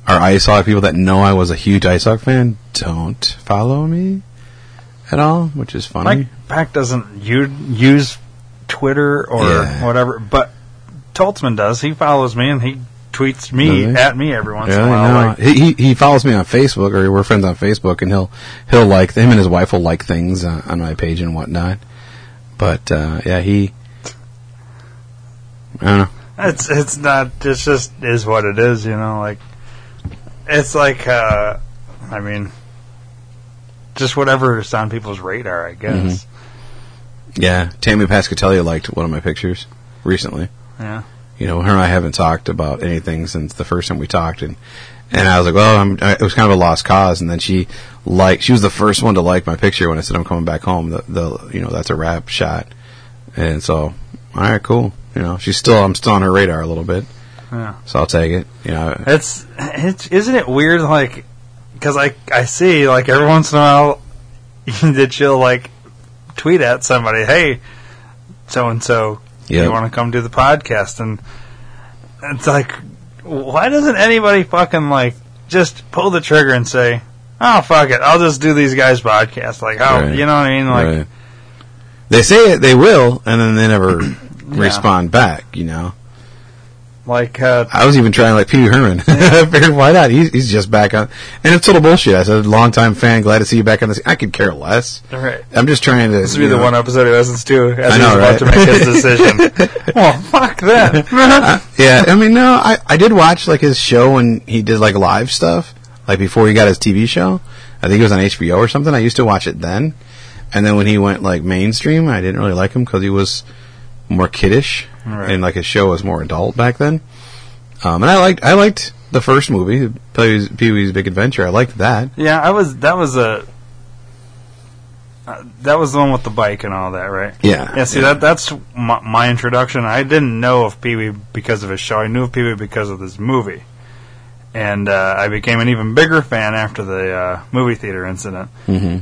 are Ice Hawk people that know I was a huge Ice Hawk fan don't follow me at all, which is funny. Mike Pack doesn't u- use Twitter or Yeah. whatever, but Toltzman does. He follows me and he tweets me Really? at me every once Yeah, in a while. know. Like, he, he he follows me on Facebook, or we're friends on Facebook, and he'll he'll like him and his wife will like things uh, on my page and whatnot. But uh, yeah, he. I don't know. It's it's not. It's just is what it is. You know, like it's like. uh I mean, just whatever's on people's radar. I guess. Yeah, Tammy Pascatelli liked one of my pictures recently. Yeah. You know, her and I haven't talked about anything since the first time we talked, and and I was like, well, I'm, I, it was kind of a lost cause. And then she liked, she was the first one to like my picture when I said I'm coming back home. The, the you know that's a wrap shot, and so all right, cool. You know, she's still I'm still on her radar a little bit, Yeah. so I'll take it. You know, It's it's isn't it weird? Like, because I I see like every once in a while that she'll like tweet at somebody, hey, so and so, you want to come do the podcast? And it's like, why doesn't anybody fucking like just pull the trigger and say, oh fuck it, I'll just do these guys' podcast? Like, oh, Right. you know what I mean? Like, right. they say it, they will, and then they never respond back. You know. like uh, I was even trying like Pee Herman. I figured why not? He's, he's just back on, and it's total bullshit. I said, "Longtime fan, glad to see you back on the scene." I could care less. right. I'm just trying to. This would be you the one episode he listens to as I he's know, about right? to make his decision. well, fuck that. Yeah, I mean, no, I I did watch like his show when he did like live stuff, like before he got his TV show. I think it was on HBO or something. I used to watch it then, and then when he went like mainstream, I didn't really like him because he was more kiddish, Right. and like his show was more adult back then. Um, and I liked I liked the first movie, Pee Wee's, Big Adventure. I liked that. Yeah, I was. That was a. Uh, that was the one with the bike and all that, right? Yeah, Yeah. See, that that's my, my introduction. I didn't know of Pee Wee because of his show. I knew of Pee Wee because of this movie, and uh, I became an even bigger fan after the uh, movie theater incident. hmm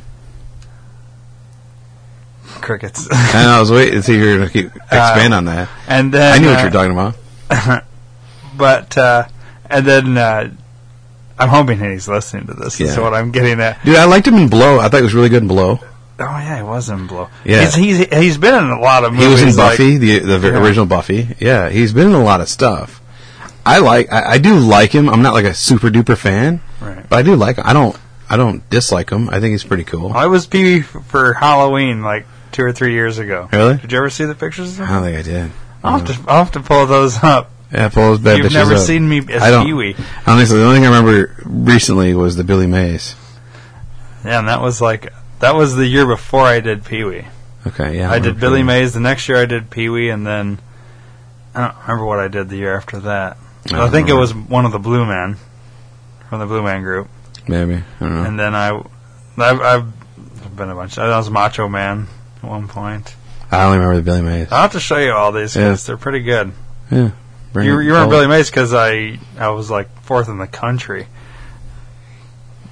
Crickets. I know. I was waiting to see if you were going to keep expand on that. and then I knew what uh, you were talking about. But uh, and then uh, I'm hoping he's listening to this. Is Yeah. what I'm getting at. Dude, I liked him in Blow. I thought he was really good in Blow. Oh yeah, he was in Blow. Yeah. he's he's, he's been in a lot of movies. He was in like- Buffy, the the Yeah. original Buffy. Yeah, he's been in a lot of stuff. I like, I, I do like him. I'm not like a super duper fan, Right. but I do like. him. I don't, I don't dislike him. I think he's pretty cool. I was Pee for Halloween like two or three years ago. Really? Did you ever see the pictures? Of I don't think I did. I'll have to I'll have to pull those up. Yeah, pull those bad You've never up. seen me as I don't. Pee Wee. I don't think so. The only thing I remember recently was the Billy Mays. Yeah, and that was like that was the year before I did Pee Wee. Okay, yeah. I did Billy Mays. The next year I did Pee Wee, and then I don't remember what I did the year after that. I I, think it was one of the Blue Men from the Blue Man Group, Maybe I don't know. and then I I've, I've been a bunch. I was Macho Man at one point. I only remember the Billy Mays. I'll have to show you all these Yeah. they're pretty good. yeah. Bring You, it you remember. Billy oh. Mays because I I was like fourth in the country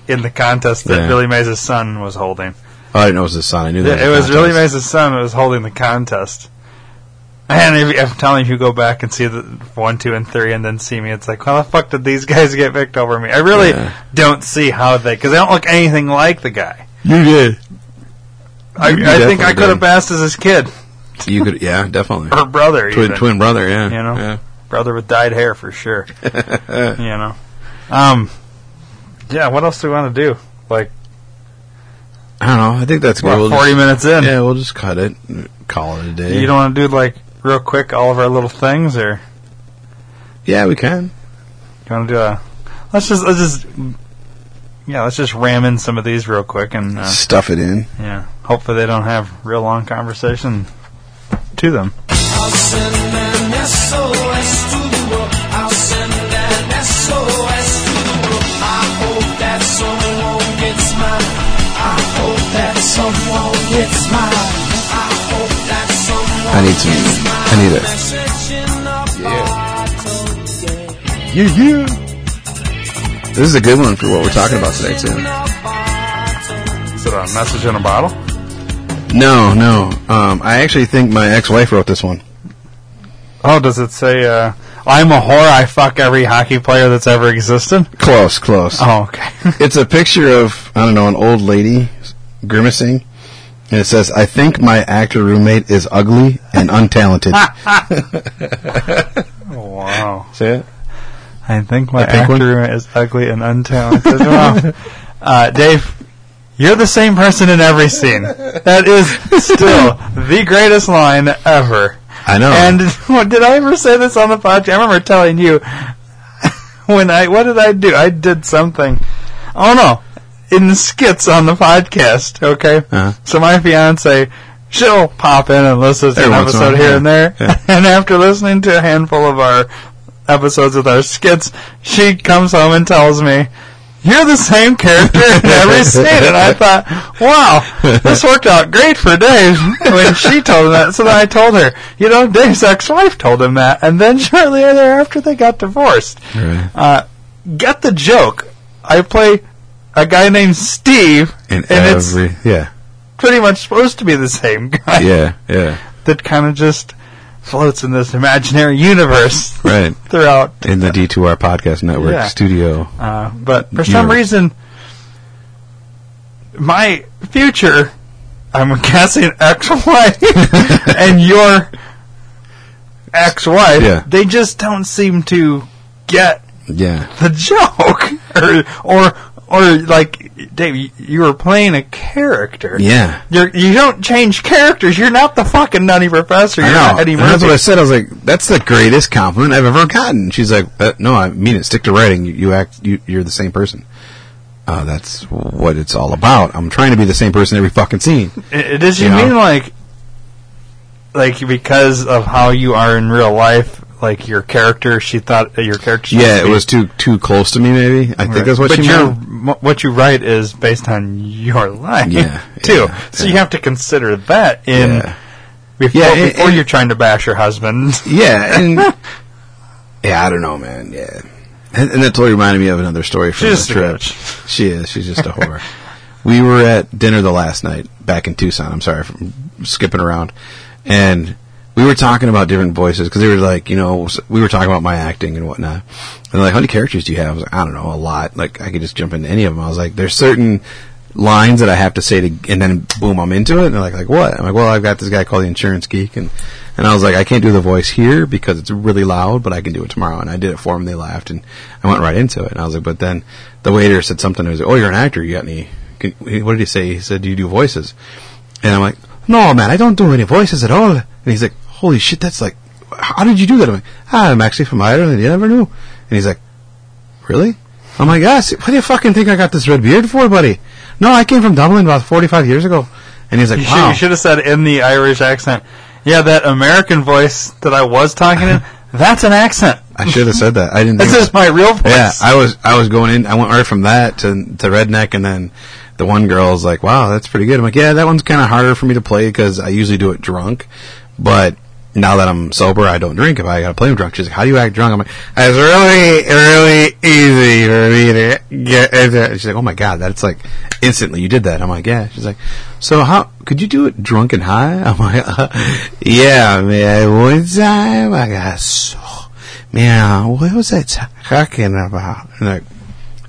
in the contest that Yeah. Billy Mays' son was holding. Oh, I didn't know it was his son. I knew that. it was Billy Mays' son that was holding the contest. And if, I'm telling you, if you go back and see the one, two, and three, and then see me, it's like, how the fuck did these guys get picked over me? I really Yeah. don't see how they, because they don't look anything like the guy. You did. I, I think I could have did. passed as his kid You could. Yeah, definitely. Her brother, twin even. twin brother. Yeah. You know? Yeah. brother with dyed hair for sure. you know, um, yeah. What else do we want to do? Like I don't know. I think that's good. We'll forty just- minutes in. Yeah, we'll just cut it. Call it a day. You don't want to do like real quick all of our little things, or Yeah, we can. you want to do a? Let's just let's just yeah, let's just ram in some of these real quick and uh, Stuff it in. yeah, hopefully they don't have real long conversation to them. I'll send an SOS to the world. I'll send an SOS to the world. I hope that someone gets mine. I hope that someone gets mine. I hope that someone need some. gets mine. I need it. Message in a yeah. Yeah, yeah. This is a good one for what we're talking about today too. Is it a message in a bottle? No, no. Um, I actually think my ex-wife wrote this one. Oh, does it say, uh, I'm a whore, I fuck every hockey player that's ever existed? Close, close. Oh, okay. It's a picture of I don't know an old lady grimacing, and it says, "I think my actor roommate is ugly and untalented." wow. Say it. I think my A pink one? actor is ugly and untalented. Wow. uh, Dave, you're the same person in every scene. That is still the greatest line ever. I know. And what, did I ever say this on the podcast? I remember telling you when I what did I do? I did something. Oh no, in the skits on the podcast. Okay, Uh-huh. so my fiance. She'll pop in and listen to Every an once in a episode here yeah. and there. Yeah. And after listening to a handful of our episodes with our skits, she comes home and tells me, you're the same character in every scene. And I thought, wow, this worked out great for Dave when she told him that. So then I told her, you know, Dave's ex-wife told him that. And then shortly thereafter, they got divorced. Right. Uh, get the joke. I play a guy named Steve, In and it's yeah, pretty much supposed to be the same guy yeah, yeah. that kind of just floats in this imaginary universe Right. throughout. In the D2R Podcast Network Yeah. studio. Uh, but for some Universe. reason, my future, I'm guessing ex-wife and your ex-wife, Yeah. they just don't seem to get Yeah. the joke, or or or like Dave, you- were playing a character. Yeah. You're, you don't change characters. You're not the fucking nutty professor. You're not. Eddie that's what I said. I was like, "That's the greatest compliment I've ever gotten." She's like, uh, "No, I mean it. Stick to writing. You, you act. You, you're the same person." Uh, that's what it's all about. I'm trying to be the same person every fucking scene. Does you You know? mean like, like because of how you are in real life, like your character? She thought uh, your character. Yeah, it be- was too too close to me. Maybe I think that's what but your meant. what you write is based on your life. Yeah, too. yeah, so yeah. you have to consider that in Yeah. before, Yeah, and- before and- you're trying to bash your husband. Yeah, and yeah, I don't know, man. Yeah, and, and that totally reminded me of another story from She's the trip. She is. She's just a whore. we were at dinner the last night back in Tucson. I'm sorry for skipping around, and we were talking about different voices because they were like, you know, we were talking about my acting and whatnot. And they're like, how many characters do you have? I was like, I don't know, a lot. Like I could just jump into any of them. I was like, there's certain lines that I have to say to, and then boom, I'm into it. And they're like, like what? I'm like, well, I've got this guy called the Insurance Geek, and and I was like, I can't do the voice here because it's really loud, but I can do it tomorrow. And I did it for them. They laughed, and I went right into it. And I was like, but then the waiter said something. He was like, oh, you're an actor. You got any? Can, what did he say? He said, do you do voices? And I'm like, no, man, I don't do any voices at all. And he's like, holy shit, that's like, how did you do that? I'm like, ah, I'm actually from Ireland. You never knew. And he's like, really? I'm like, yes. What do you fucking think I got this red beard for, buddy? No, I came from Dublin about 45 years ago. And he's like, You should, wow. you should have said in the Irish accent. Yeah, that American voice that I was talking in, that's an accent. I should have said that. I didn't. This is my real voice. Yeah, I was I was going in. I went right from that to to redneck, and then the one girl's like, "Wow, that's pretty good." I'm like, "Yeah, that one's kind of harder for me to play because I usually do it drunk, but." Now that I'm sober, I don't drink if I gotta play them drunk. She's like, how do you act drunk? I'm like, it's really, really easy for me to get into. She's like, oh my god, that's like, instantly you did that. I'm like, yeah. She's like, so how, could you do it drunk and high? I'm like, yeah, man, one time I got so, man, what was I talking about? And like,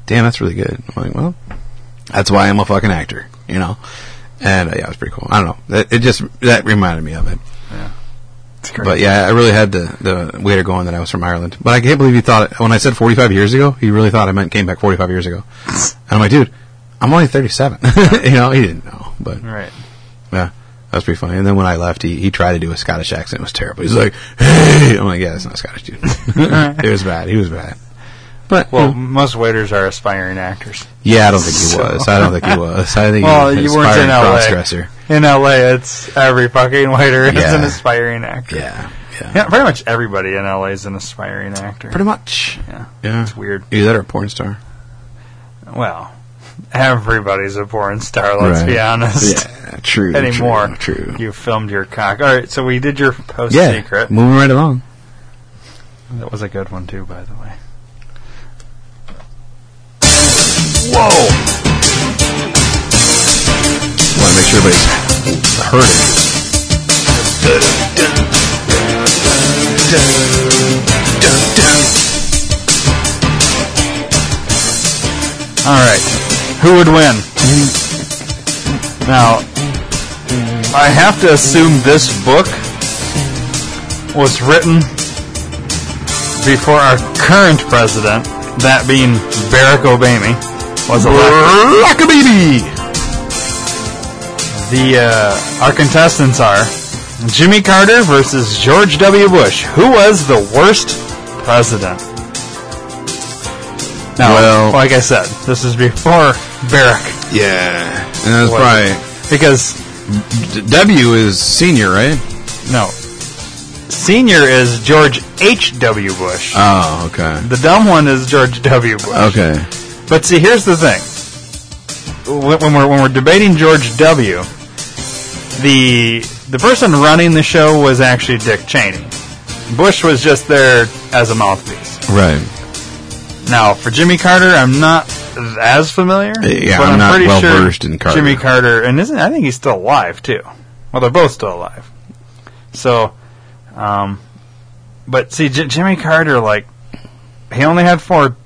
damn, that's really good. I'm like, well, that's why I'm a fucking actor, you know? And uh, yeah, it was pretty cool. I don't know. It, it just, that reminded me of it. But yeah, I really had the, the waiter going that I was from Ireland. But I can't believe you thought, it, when I said 45 years ago, he really thought I meant came back 45 years ago. And I'm like, dude, I'm only 37. you know, he didn't know. But right. yeah, that was pretty funny. And then when I left, he, he tried to do a Scottish accent. It was terrible. He's like, hey! I'm like, yeah, that's not Scottish, dude. it was bad. He was bad. But Well, you know, most waiters are aspiring actors. yeah, I don't think he was. I don't think he was. I think Well, he was you weren't in aspiring LA. cross-dresser. In LA, it's every fucking waiter is an aspiring actor. Yeah, yeah, Yeah, pretty much everybody in LA is an aspiring actor. pretty much. Yeah, Yeah, it's weird. Either that or a porn star. Well, everybody's a porn star. Let's be honest. Yeah, true. Anymore. True. true. You filmed your cock. All right, so we did your post yeah, secret. moving right along. That was a good one too, by the way. Whoa! Want to make sure everybody's heard it. All right, who would win? Now, I have to assume this book was written before our current president, that being Barack Obama, was elected. Lockababy! The uh, our contestants are Jimmy Carter versus George W. Bush. Who was the worst president? Now, Well- like I said, this is before Barack Yeah, and that's probably because W is senior, right? no, senior is George H. W. Bush. Oh, okay. the dumb one is George W. Bush. Okay. But see, here's the thing. When we're when we're debating George W, the the person running the show was actually Dick Cheney. Bush was just there as a mouthpiece. Right. Now, for Jimmy Carter, I'm not as familiar. Yeah, but I'm not pretty well-versed in Carter. Jimmy Carter, and isn't I think he's still alive too. Well, they're both still alive. So, um, but see, J- Jimmy Carter, like, he only had four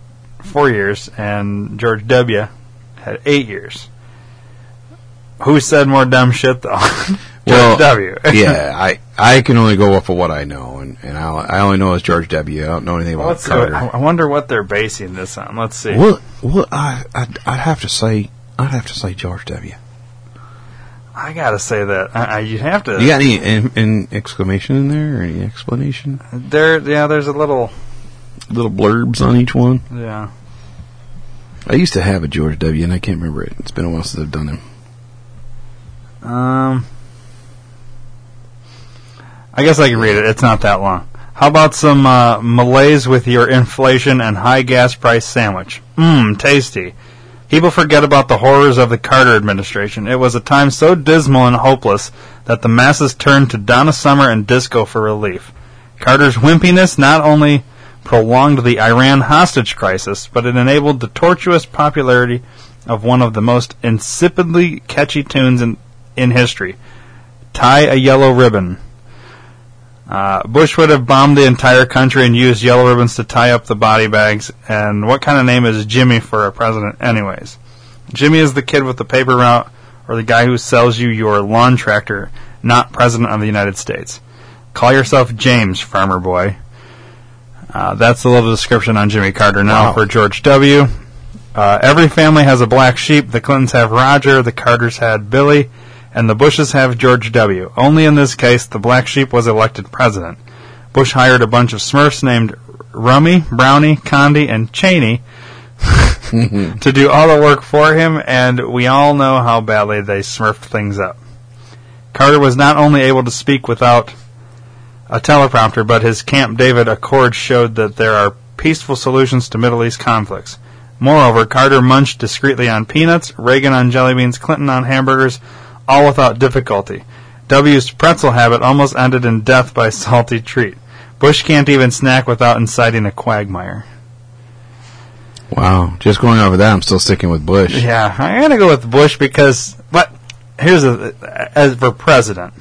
four years, and George W. had eight years. Who said more dumb shit though? George Well, W. yeah, I I can only go off of what I know, and, and I, I only know it's George W. I don't know anything about Let's see. Carter. I wonder what they're basing this on. Let's see. Well, well, I I'd, I'd have to say I'd have to say George W. I gotta say that I, I, you have to. You got any in, in exclamation in there or any explanation? There, yeah. There's a little, Little blurbs on each one. yeah. I used to have a George W. and I can't remember it. It's been a while since I've done him. Um, I guess I can read it. It's not that long. How about some uh, malaise with your inflation and high gas price sandwich? Mmm, tasty. People forget about the horrors of the Carter administration. It was a time so dismal and hopeless that the masses turned to Donna Summer and disco for relief. Carter's wimpiness not only prolonged the Iran hostage crisis, but it enabled the tortuous popularity of one of the most insipidly catchy tunes in, in history, Tie a Yellow Ribbon. Uh, Bush would have bombed the entire country and used yellow ribbons to tie up the body bags. And what kind of name is Jimmy for a president, anyways? Jimmy is the kid with the paper route or the guy who sells you your lawn tractor, not president of the United States. Call yourself James, farmer boy. Uh, that's a little description on Jimmy Carter. Now Wow. for George W. Uh, every family has a black sheep. The Clintons have Roger, the Carters had Billy, and the Bushes have George W. Only in this case, the black sheep was elected president. Bush hired a bunch of Smurfs named Rummy, Brownie, Condi, and Cheney to do all the work for him, and we all know how badly they smurfed things up. Carter was not only able to speak without a teleprompter, but his Camp David Accord showed that there are peaceful solutions to Middle East conflicts. Moreover, Carter munched discreetly on peanuts, Reagan on jelly beans, Clinton on hamburgers, all without difficulty. W's pretzel habit almost ended in death by salty treat. Bush can't even snack without inciting a quagmire. Wow. Just going over that, I'm still sticking with Bush. Yeah, I'm gonna go with Bush because, but here's a as for president,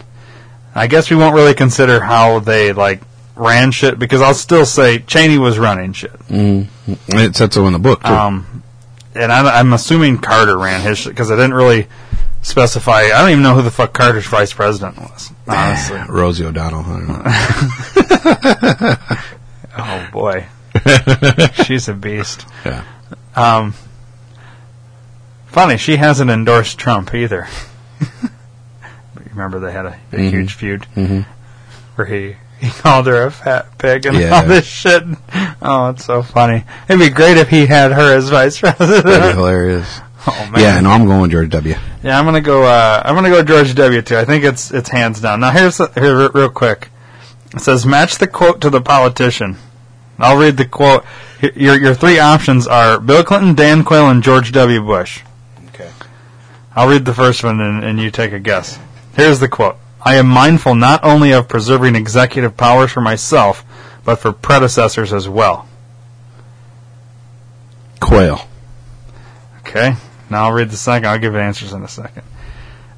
I guess we won't really consider how they like ran shit because I'll still say Cheney was running shit. Mm. It said so in the book, too. Um, and I'm, I'm assuming Carter ran his shit because I didn't really specify. I don't even know who the fuck Carter's vice president was. Honestly, Rosie O'Donnell. I don't know. oh boy, she's a beast. yeah. Um, funny, she hasn't endorsed Trump either. Remember, they had a, a Mhm. huge feud Mhm. where he he called her a fat pig and Yeah. all this shit. Oh, it's so funny. It'd be great if he had her as vice president. That'd be hilarious. oh man. Yeah, no, I'm going George W. Yeah, I'm gonna go. Uh, I'm gonna go George W. Too. I think it's it's hands down. Now here's here real quick. It says match the quote to the politician. I'll read the quote. H- Your your three options are Bill Clinton, Dan Quayle, and George W. Bush. Okay. I'll read the first one and, and you take a guess. Here's the quote. I am mindful not only of preserving executive powers for myself, but for predecessors as well. Quayle. Okay. Now I'll read the second. I'll give answers in a second.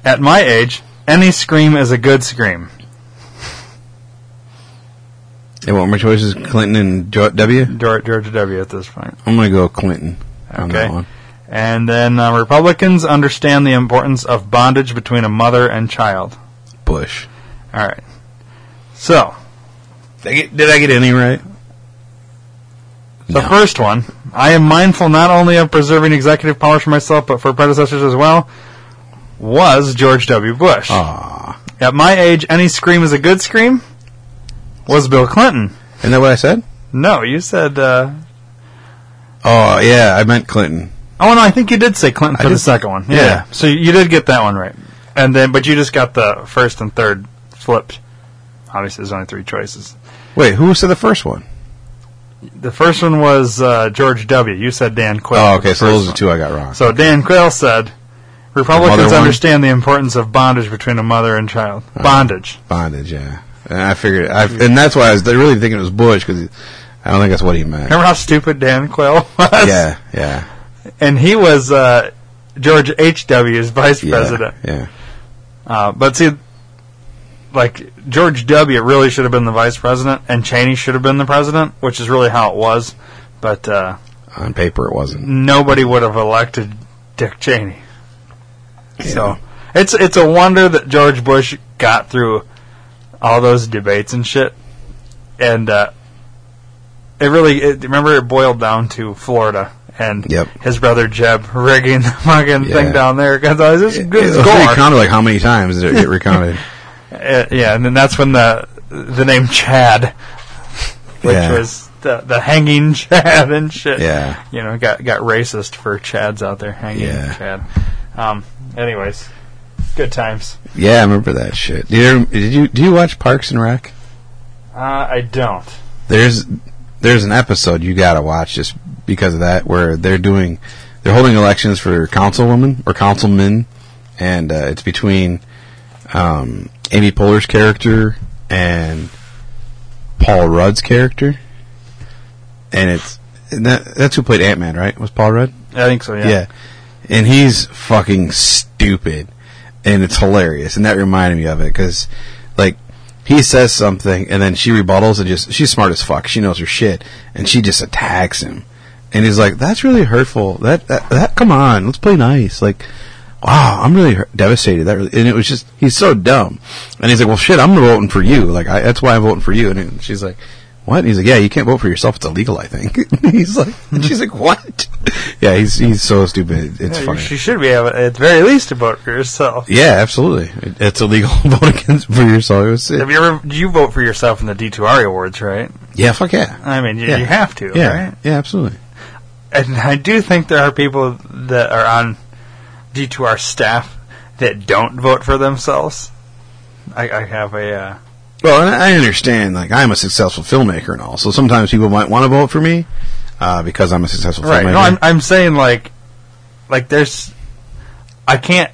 At my age, any scream is a good scream. And what were my choices? Clinton and Jo- W. George, George W. at this point. I'm gonna go Clinton on that Okay. one. And then uh, Republicans understand the importance of bondage between a mother and child. Bush. All right. So Did I get, did I get any right? the No. first one, I am mindful not only of preserving executive powers for myself, but for predecessors as well. Was George W. Bush. Aw. At my age, any scream is a good scream. Was Bill Clinton? Isn't that what I said? No, you said. Uh, Oh yeah, I meant Clinton. Oh no, I think you did say Clinton I for the did- second one. yeah. So you did get that one right, and then but you just got the first and third flipped. Obviously, there's only three choices. Wait, who said the first one? The first one was uh, George W. You said Dan Quayle. Oh, the okay, so first those are one. two I got wrong. So Dan Quayle said, Republicans mother one? understand the importance of bondage between a mother and child. Uh-huh. Bondage. Bondage, yeah. And I figured, I, and that's why I was really thinking it was Bush because I don't think that's what he meant. Remember how stupid Dan Quayle was? Yeah, yeah, And he was uh, George H.W.'s vice yeah, president. yeah. Uh, but see, like George W. really should have been the vice president, and Cheney should have been the president, which is really how it was. But uh, On paper, it wasn't. nobody would have elected Dick Cheney. Yeah. So it's it's a wonder that George Bush got through all those debates and shit, and uh, it really it, remember it boiled down to Florida and Yep. his brother Jeb rigging the fucking Yeah. thing down there because I was just It good was score. recounted like how many times did it get recounted? Uh, yeah, and then that's when the the name Chad, which Yeah. was the the hanging Chad and shit. Yeah. you know, got got racist for Chads out there hanging Yeah. Chad. Um. Anyways, good times. yeah, I remember that shit. Did you, did you do you watch Parks and Rec? Uh, I don't. There's there's an episode you gotta watch just because of that where they're doing they're holding elections for councilwoman or councilmen, and uh, it's between um, Amy Poehler's character and Paul Rudd's character, and it's and that, that's who played Ant Man, right? Was Paul Rudd? I think so. Yeah. Yeah. And he's fucking stupid. And it's hilarious. And that reminded me of it because, like, he says something and then she rebuttals and just, she's smart as fuck. She knows her shit. And she just attacks him. And he's like, that's really hurtful. That, that, that come on, let's play nice. Like, wow, I'm really hurt, devastated. That really, and it was just, he's so dumb. And he's like, well, shit, I'm voting for you. Like, I, that's why I'm voting for you. And she's like, what? And he's like, yeah, you can't vote for yourself. It's illegal, I think. he's like, she's like, what? yeah, he's he's so stupid. It's Yeah, funny. She should be able, at the very least, to vote for yourself. yeah, absolutely. It, it's illegal to vote against for yourself. It was, Have you ever? You vote for yourself in the D2R awards, right? yeah, fuck yeah. I mean, you, Yeah. you have to, Yeah, right? yeah, absolutely. And I do think there are people that are on D2R staff that don't vote for themselves. I, I have a. Uh, Well, and I understand. Like, I'm a successful filmmaker and all, so sometimes people might want to vote for me uh, because I'm a successful Right. filmmaker. No, I'm I'm saying like like there's I can't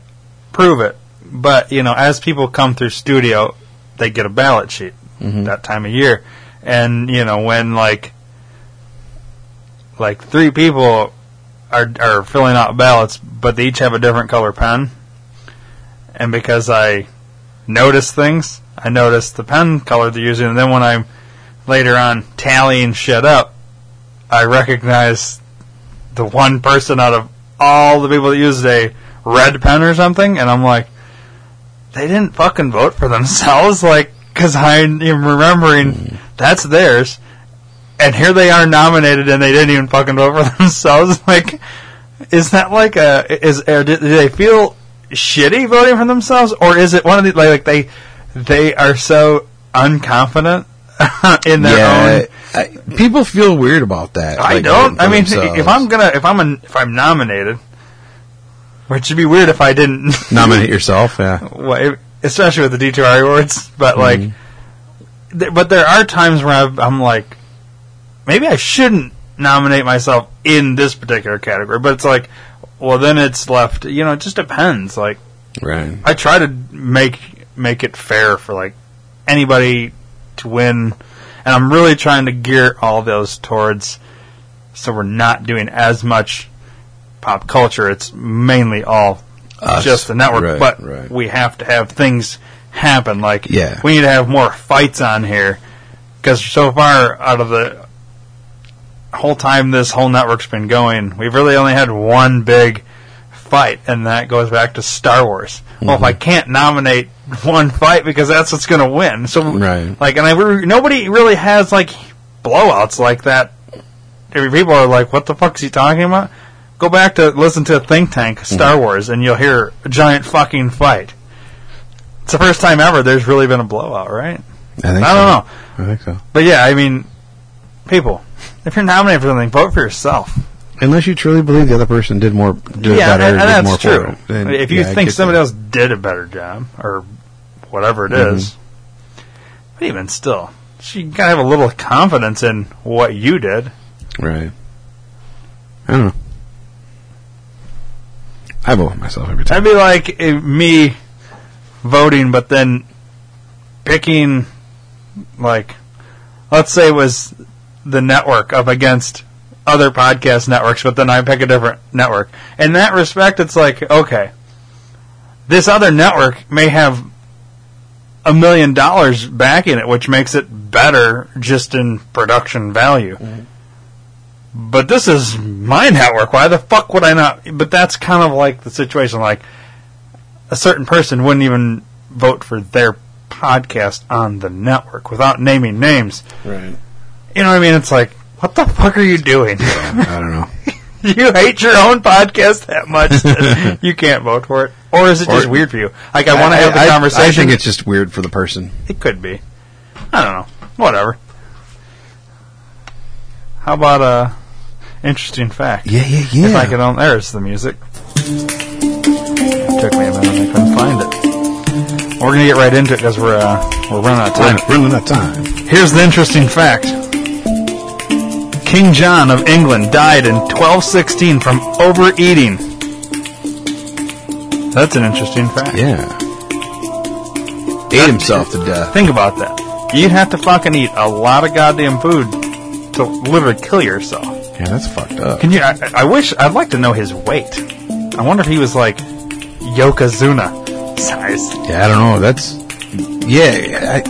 prove it, but you know, as people come through studio, they get a ballot sheet Mhm. that time of year. And, you know, when like like three people are are filling out ballots, but they each have a different color pen. And because I notice things, I notice the pen color they're using, and then when I'm later on tallying shit up, I recognize the one person out of all the people that used a red pen or something, and I'm like, they didn't fucking vote for themselves, like, because I'm remembering that's theirs, and here they are nominated, and they didn't even fucking vote for themselves. Like, is that like a is or do, do they feel shitty voting for themselves, or is it one of the like, like they they are so unconfident in their yeah, own. I, people feel weird about that. I like, don't. I mean, themselves. if I'm gonna, if I'm an, if I'm nominated, which would be weird if I didn't nominate yourself, yeah, Well, especially with the D2R awards. But like, Mm-hmm. th- but there are times where I've, I'm like, maybe I shouldn't nominate myself in this particular category. But it's like, well, then it's left. You know, it just depends. Like, right. I try to make make it fair for like anybody to win, and I'm really trying to gear all those towards so we're not doing as much pop culture. It's mainly all Us. just the network, Right, but right. we have to have things happen. Like Yeah. we need to have more fights on here because so far out of the whole time this whole network's been going, we've really only had one big fight, and that goes back to Star Wars. Well, if I Mm-hmm. can't nominate one fight because that's what's going to win, so Right. like, and I nobody really has like blowouts like that. People are like, "What the fuck is he talking about?" Go back to listen to Think Tank Star Mm-hmm. Wars, and you'll hear a giant fucking fight. It's the first time ever there's really been a blowout, right? I think I don't know. I think so. But yeah, I mean, people, if you're nominated for something, vote for yourself. Unless you truly believe the other person did more, did yeah, better, and, and did that's more true. for then, if you yeah, think somebody that. else did a better job or whatever it is, Mm-hmm. but even still, you gotta have a little confidence in what you did. right? I don't know. I vote for myself every time. That'd be like eh, me voting, but then picking, like, let's say it was the network up against other podcast networks, but then I pick a different network. In that respect, it's like, okay, this other network may have a million dollars backing it, which makes it better just in production value. Mm-hmm. But this is my network. Why the fuck would I not? But that's kind of like the situation. Like a certain person wouldn't even vote for their podcast on the network without naming names. Right. You know what I mean? It's like, what the fuck are you doing? I don't know. you hate your own podcast that much that you can't vote for it, or is it just Or- weird for you? Like I want to have the I- conversation. I think it's just weird for the person. It could be. I don't know. Whatever. How about a interesting fact? Yeah, yeah, yeah. If I could own, there's the music. Took me a minute. I couldn't find it. We're gonna get right into it because we're uh, we're running out of time. Running out of time. Here's the interesting fact. King John of England died in 1216 from overeating. That's an interesting fact. Yeah. Ate himself to death. Think about that. You'd have to fucking eat a lot of goddamn food to literally kill yourself. Yeah, that's fucked up. Can you? I, I wish. I'd like to know his weight. I wonder if he was like Yokozuna size. Yeah, I don't know. That's yeah. I,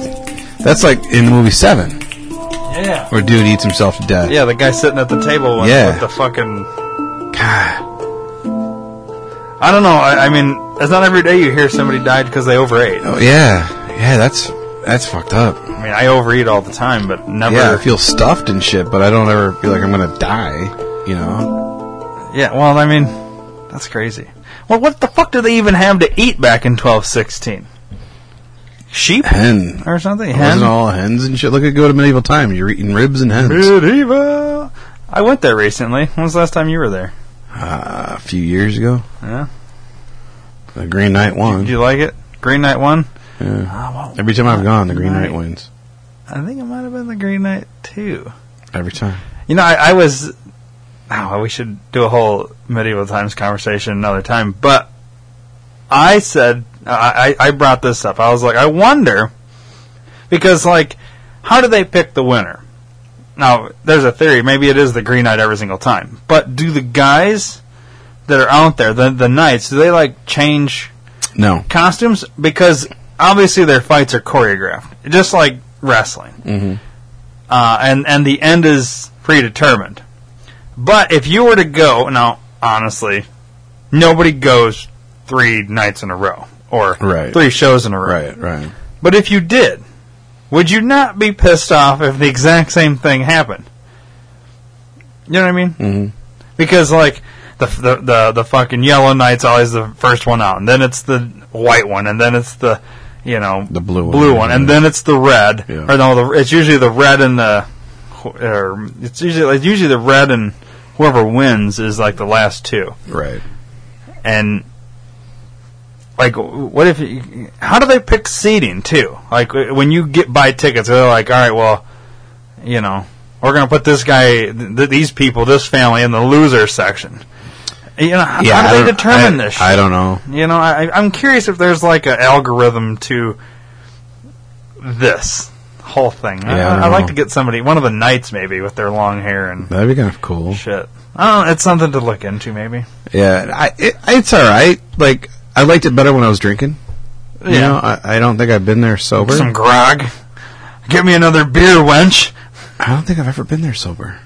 that's like in the movie Seven, Yeah. where dude eats himself to death. Yeah, the guy sitting at the table with, Yeah. with the fucking. God. I don't know. I, I mean, it's not every day you hear somebody died because they overate. Oh yeah, yeah. That's that's fucked up. I mean, I overeat all the time, but never. Yeah, I feel stuffed and shit, but I don't ever feel like I'm gonna die. You know? Yeah, well, I mean, that's crazy. Well, what the fuck do they even have to eat back in 1216? Sheep Hen. or something? Hen? wasn't all hens and shit. Look at go to medieval time. You're eating ribs and hens. Medieval. I went there recently. When was the last time you were there? Uh, a few years ago, Yeah. the Green Knight won. Did you like it? Green Knight won? Yeah. Oh, well, Every time I've gone, the Green Knight. Knight wins. I think it might have been the Green Knight too. Every time. You know, I, I was. Oh, we should do a whole medieval times conversation another time. But I said I, I brought this up. I was like, I wonder because like, how do they pick the winner? Now, there's a theory. Maybe it is the Green Knight every single time. But do the guys that are out there, the the knights, do they like change No. costumes because obviously their fights are choreographed, just like wrestling, Mm-hmm. uh, and and the end is predetermined. But if you were to go now, honestly, nobody goes three nights in a row or Right. three shows in a row. Right. Right. But if you did, would you not be pissed off if the exact same thing happened? You know what I mean? Mm-hmm. because like the, the the the fucking yellow knight's always the first one out, and then it's the white one, and then it's the you know, The blue one. blue one, and then it's the red, Yeah. or no, the, it's usually the red and the, or it's usually it's usually the red and whoever wins is like the last two, Right. and like what if you, how do they pick seating too? Like when you get buy tickets, they're like, all right, well, you know, we're gonna put this guy, th- these people, this family in the loser section. You know, how, Yeah. how I do they determine I- this? I don't know. You know, I, I'm curious if there's like an algorithm to this whole thing. Yeah, I I, would like to get somebody, one of the knights maybe, with their long hair and That'd be kind of cool. shit. I don't know, it's something to look into maybe. Yeah, I, it, it's all right. Like I liked it better when I was drinking. You Yeah. know, I, I don't think I've been there sober. Some grog. Get me another beer, wench. I don't think I've ever been there sober.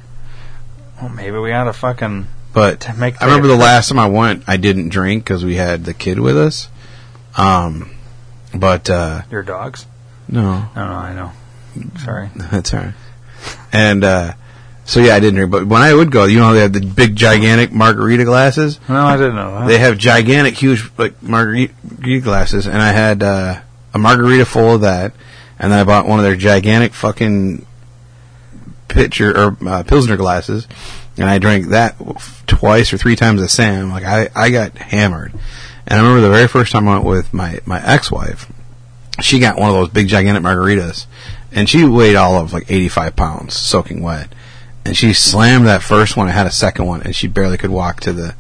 Well, maybe we ought to fucking But to make. I remember the last time I went, I didn't drink because we had the kid with us. Um, but uh, your dogs. no, No, no, I know. Sorry. that's all right. And uh, so yeah, I didn't drink. But when I would go, you know, they had the big, gigantic margarita glasses. No, I didn't know that. They have gigantic, huge like margarita glasses, and I had uh, a margarita full of that, and then I bought one of their gigantic fucking pitcher or uh, pilsner glasses, and I drank that twice or three times a Sam. Like I, I got hammered, and I remember the very first time I went with my my ex wife, she got one of those big gigantic margaritas, and she weighed all of like eighty five pounds, soaking wet. And she slammed that first one. I had a second one, and she barely could walk to the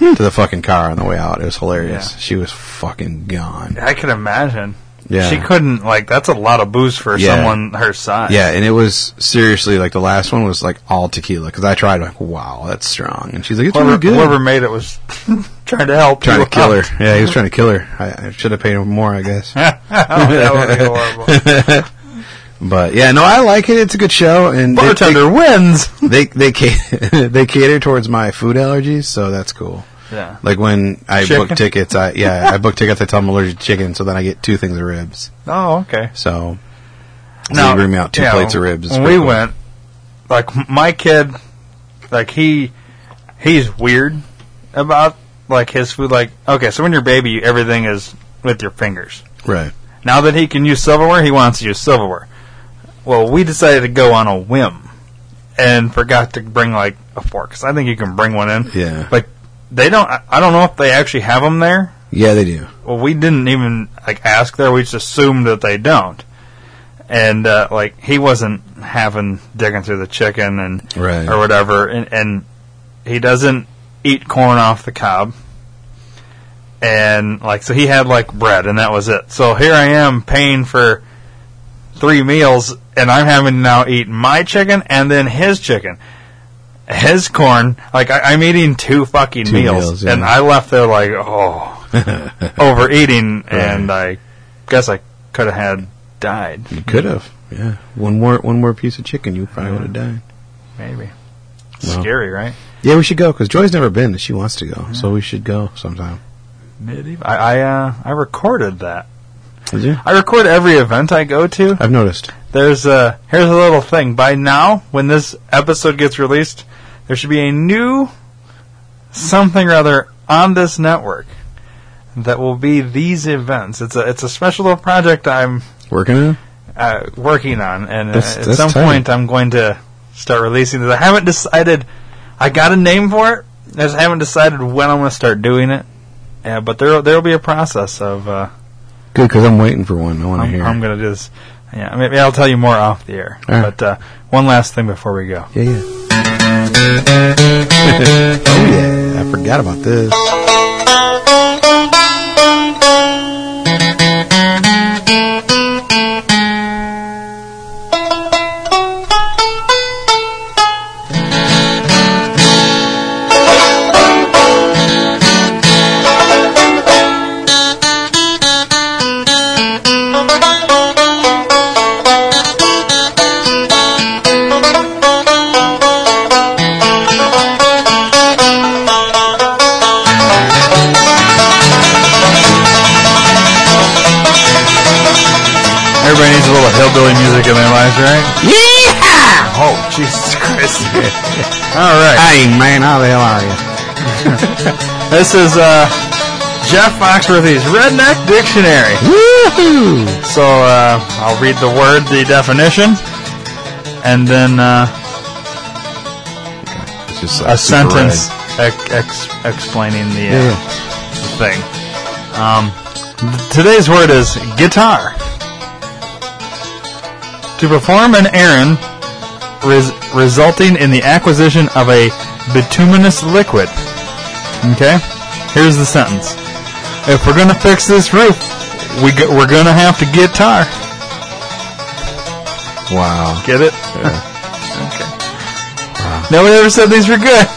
to the fucking car on the way out. It was hilarious. Yeah. She was fucking gone. I can imagine. Yeah. She couldn't like. That's a lot of booze for Yeah. someone her size. Yeah, and it was seriously like the last one was like all tequila because I tried like wow that's strong, and she's like it's Whoever, really good. whoever made it was trying to help. trying you to kill her. Yeah, he was trying to kill her. I, I should have paid him more, I guess. oh, that would be horrible. But yeah, no, I like it. It's a good show, and they- Bartender wins. they they ca- they cater towards my food allergies, so that's cool. Yeah. Like when I Chicken? book tickets, I yeah I book tickets. I tell them I'm allergic to chicken, so then I get two things of ribs. Oh, okay. So they bring me out two yeah, plates of ribs. When we cool. went, like my kid, like he, he's weird about like his food. Like okay, so when you're a baby, everything is with your fingers. right? Now that he can use silverware, he wants to use silverware. Well, we decided to go on a whim and forgot to bring like a fork. 'cause I think you can bring one in. Yeah. But they don't. I I don't know if they actually have them there. Yeah, they do. Well, we didn't even like ask there. We just assumed that they don't. And uh, like he wasn't having digging through the chicken and Right. or whatever, and, and he doesn't eat corn off the cob. And like so, he had like bread, and that was it. So here I am paying for three meals, and I'm having to now eat my chicken and then his chicken, his corn. Like I, I'm eating two fucking Two meals, meals, yeah. and I left there like oh overeating, and I guess I could have had died. You could have. Yeah, one more one more piece of chicken, you probably would have died. Maybe Well. scary, right? Yeah, we should go because Joy's never been. and She wants to go, so we should go sometime. Medieval. I I, uh, I recorded that. Did you? I record every event I go to. I've noticed. There's a here's a little thing. By now, when this episode gets released, there should be a new something or other on this network that will be these events. It's a it's a special little project I'm Working on uh, working on, and uh, That's- at that's some tight. point I'm going to start releasing it. I haven't decided. I got a name for it. I just haven't decided when I'm going to start doing it. Yeah, but there there will be a process of. Uh, Good, because I'm waiting for one. I want to I'm, hear. I'm going to do this. Yeah, maybe I'll tell you more off the air. All right. But uh, one last thing before we go. Yeah, yeah. oh yeah, I forgot about this. Hillbilly music in their lives, right? Yeah! Oh, Jesus Christ. All right. Hey man, how the hell are you? This is uh Jeff Foxworthy's Redneck Dictionary. Woohoo! So uh, I'll read the word, the definition, and then uh, It's just a like super sentence ex- ex- explaining the, uh, Yeah. the thing. Um, th- today's word is guitar. To perform an errand res- resulting in the acquisition of a bituminous liquid. Okay? Here's the sentence. If we're going to fix this roof, we g- we're going to have to get red. Wow. Get it? okay. Nobody ever said these were good.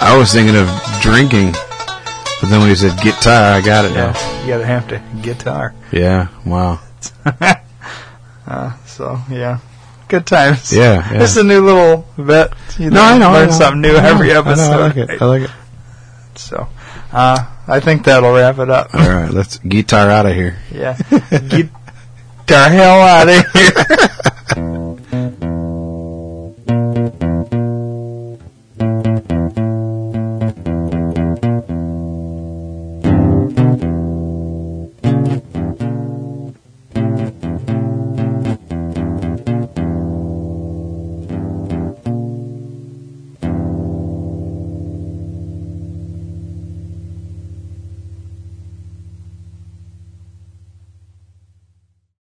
I was thinking of drinking, but then when you said guitar, I got it now. yeah, you gotta have to guitar. Yeah. Wow. Uh, So yeah, good times. Yeah, yeah. This is a new little bit. You No, I know. I Learn know. something new I know, every I know, episode. I, like it. I like it. So, uh, I think that'll wrap it up. All right, let's guitar out of here. Yeah, get the hell out of here.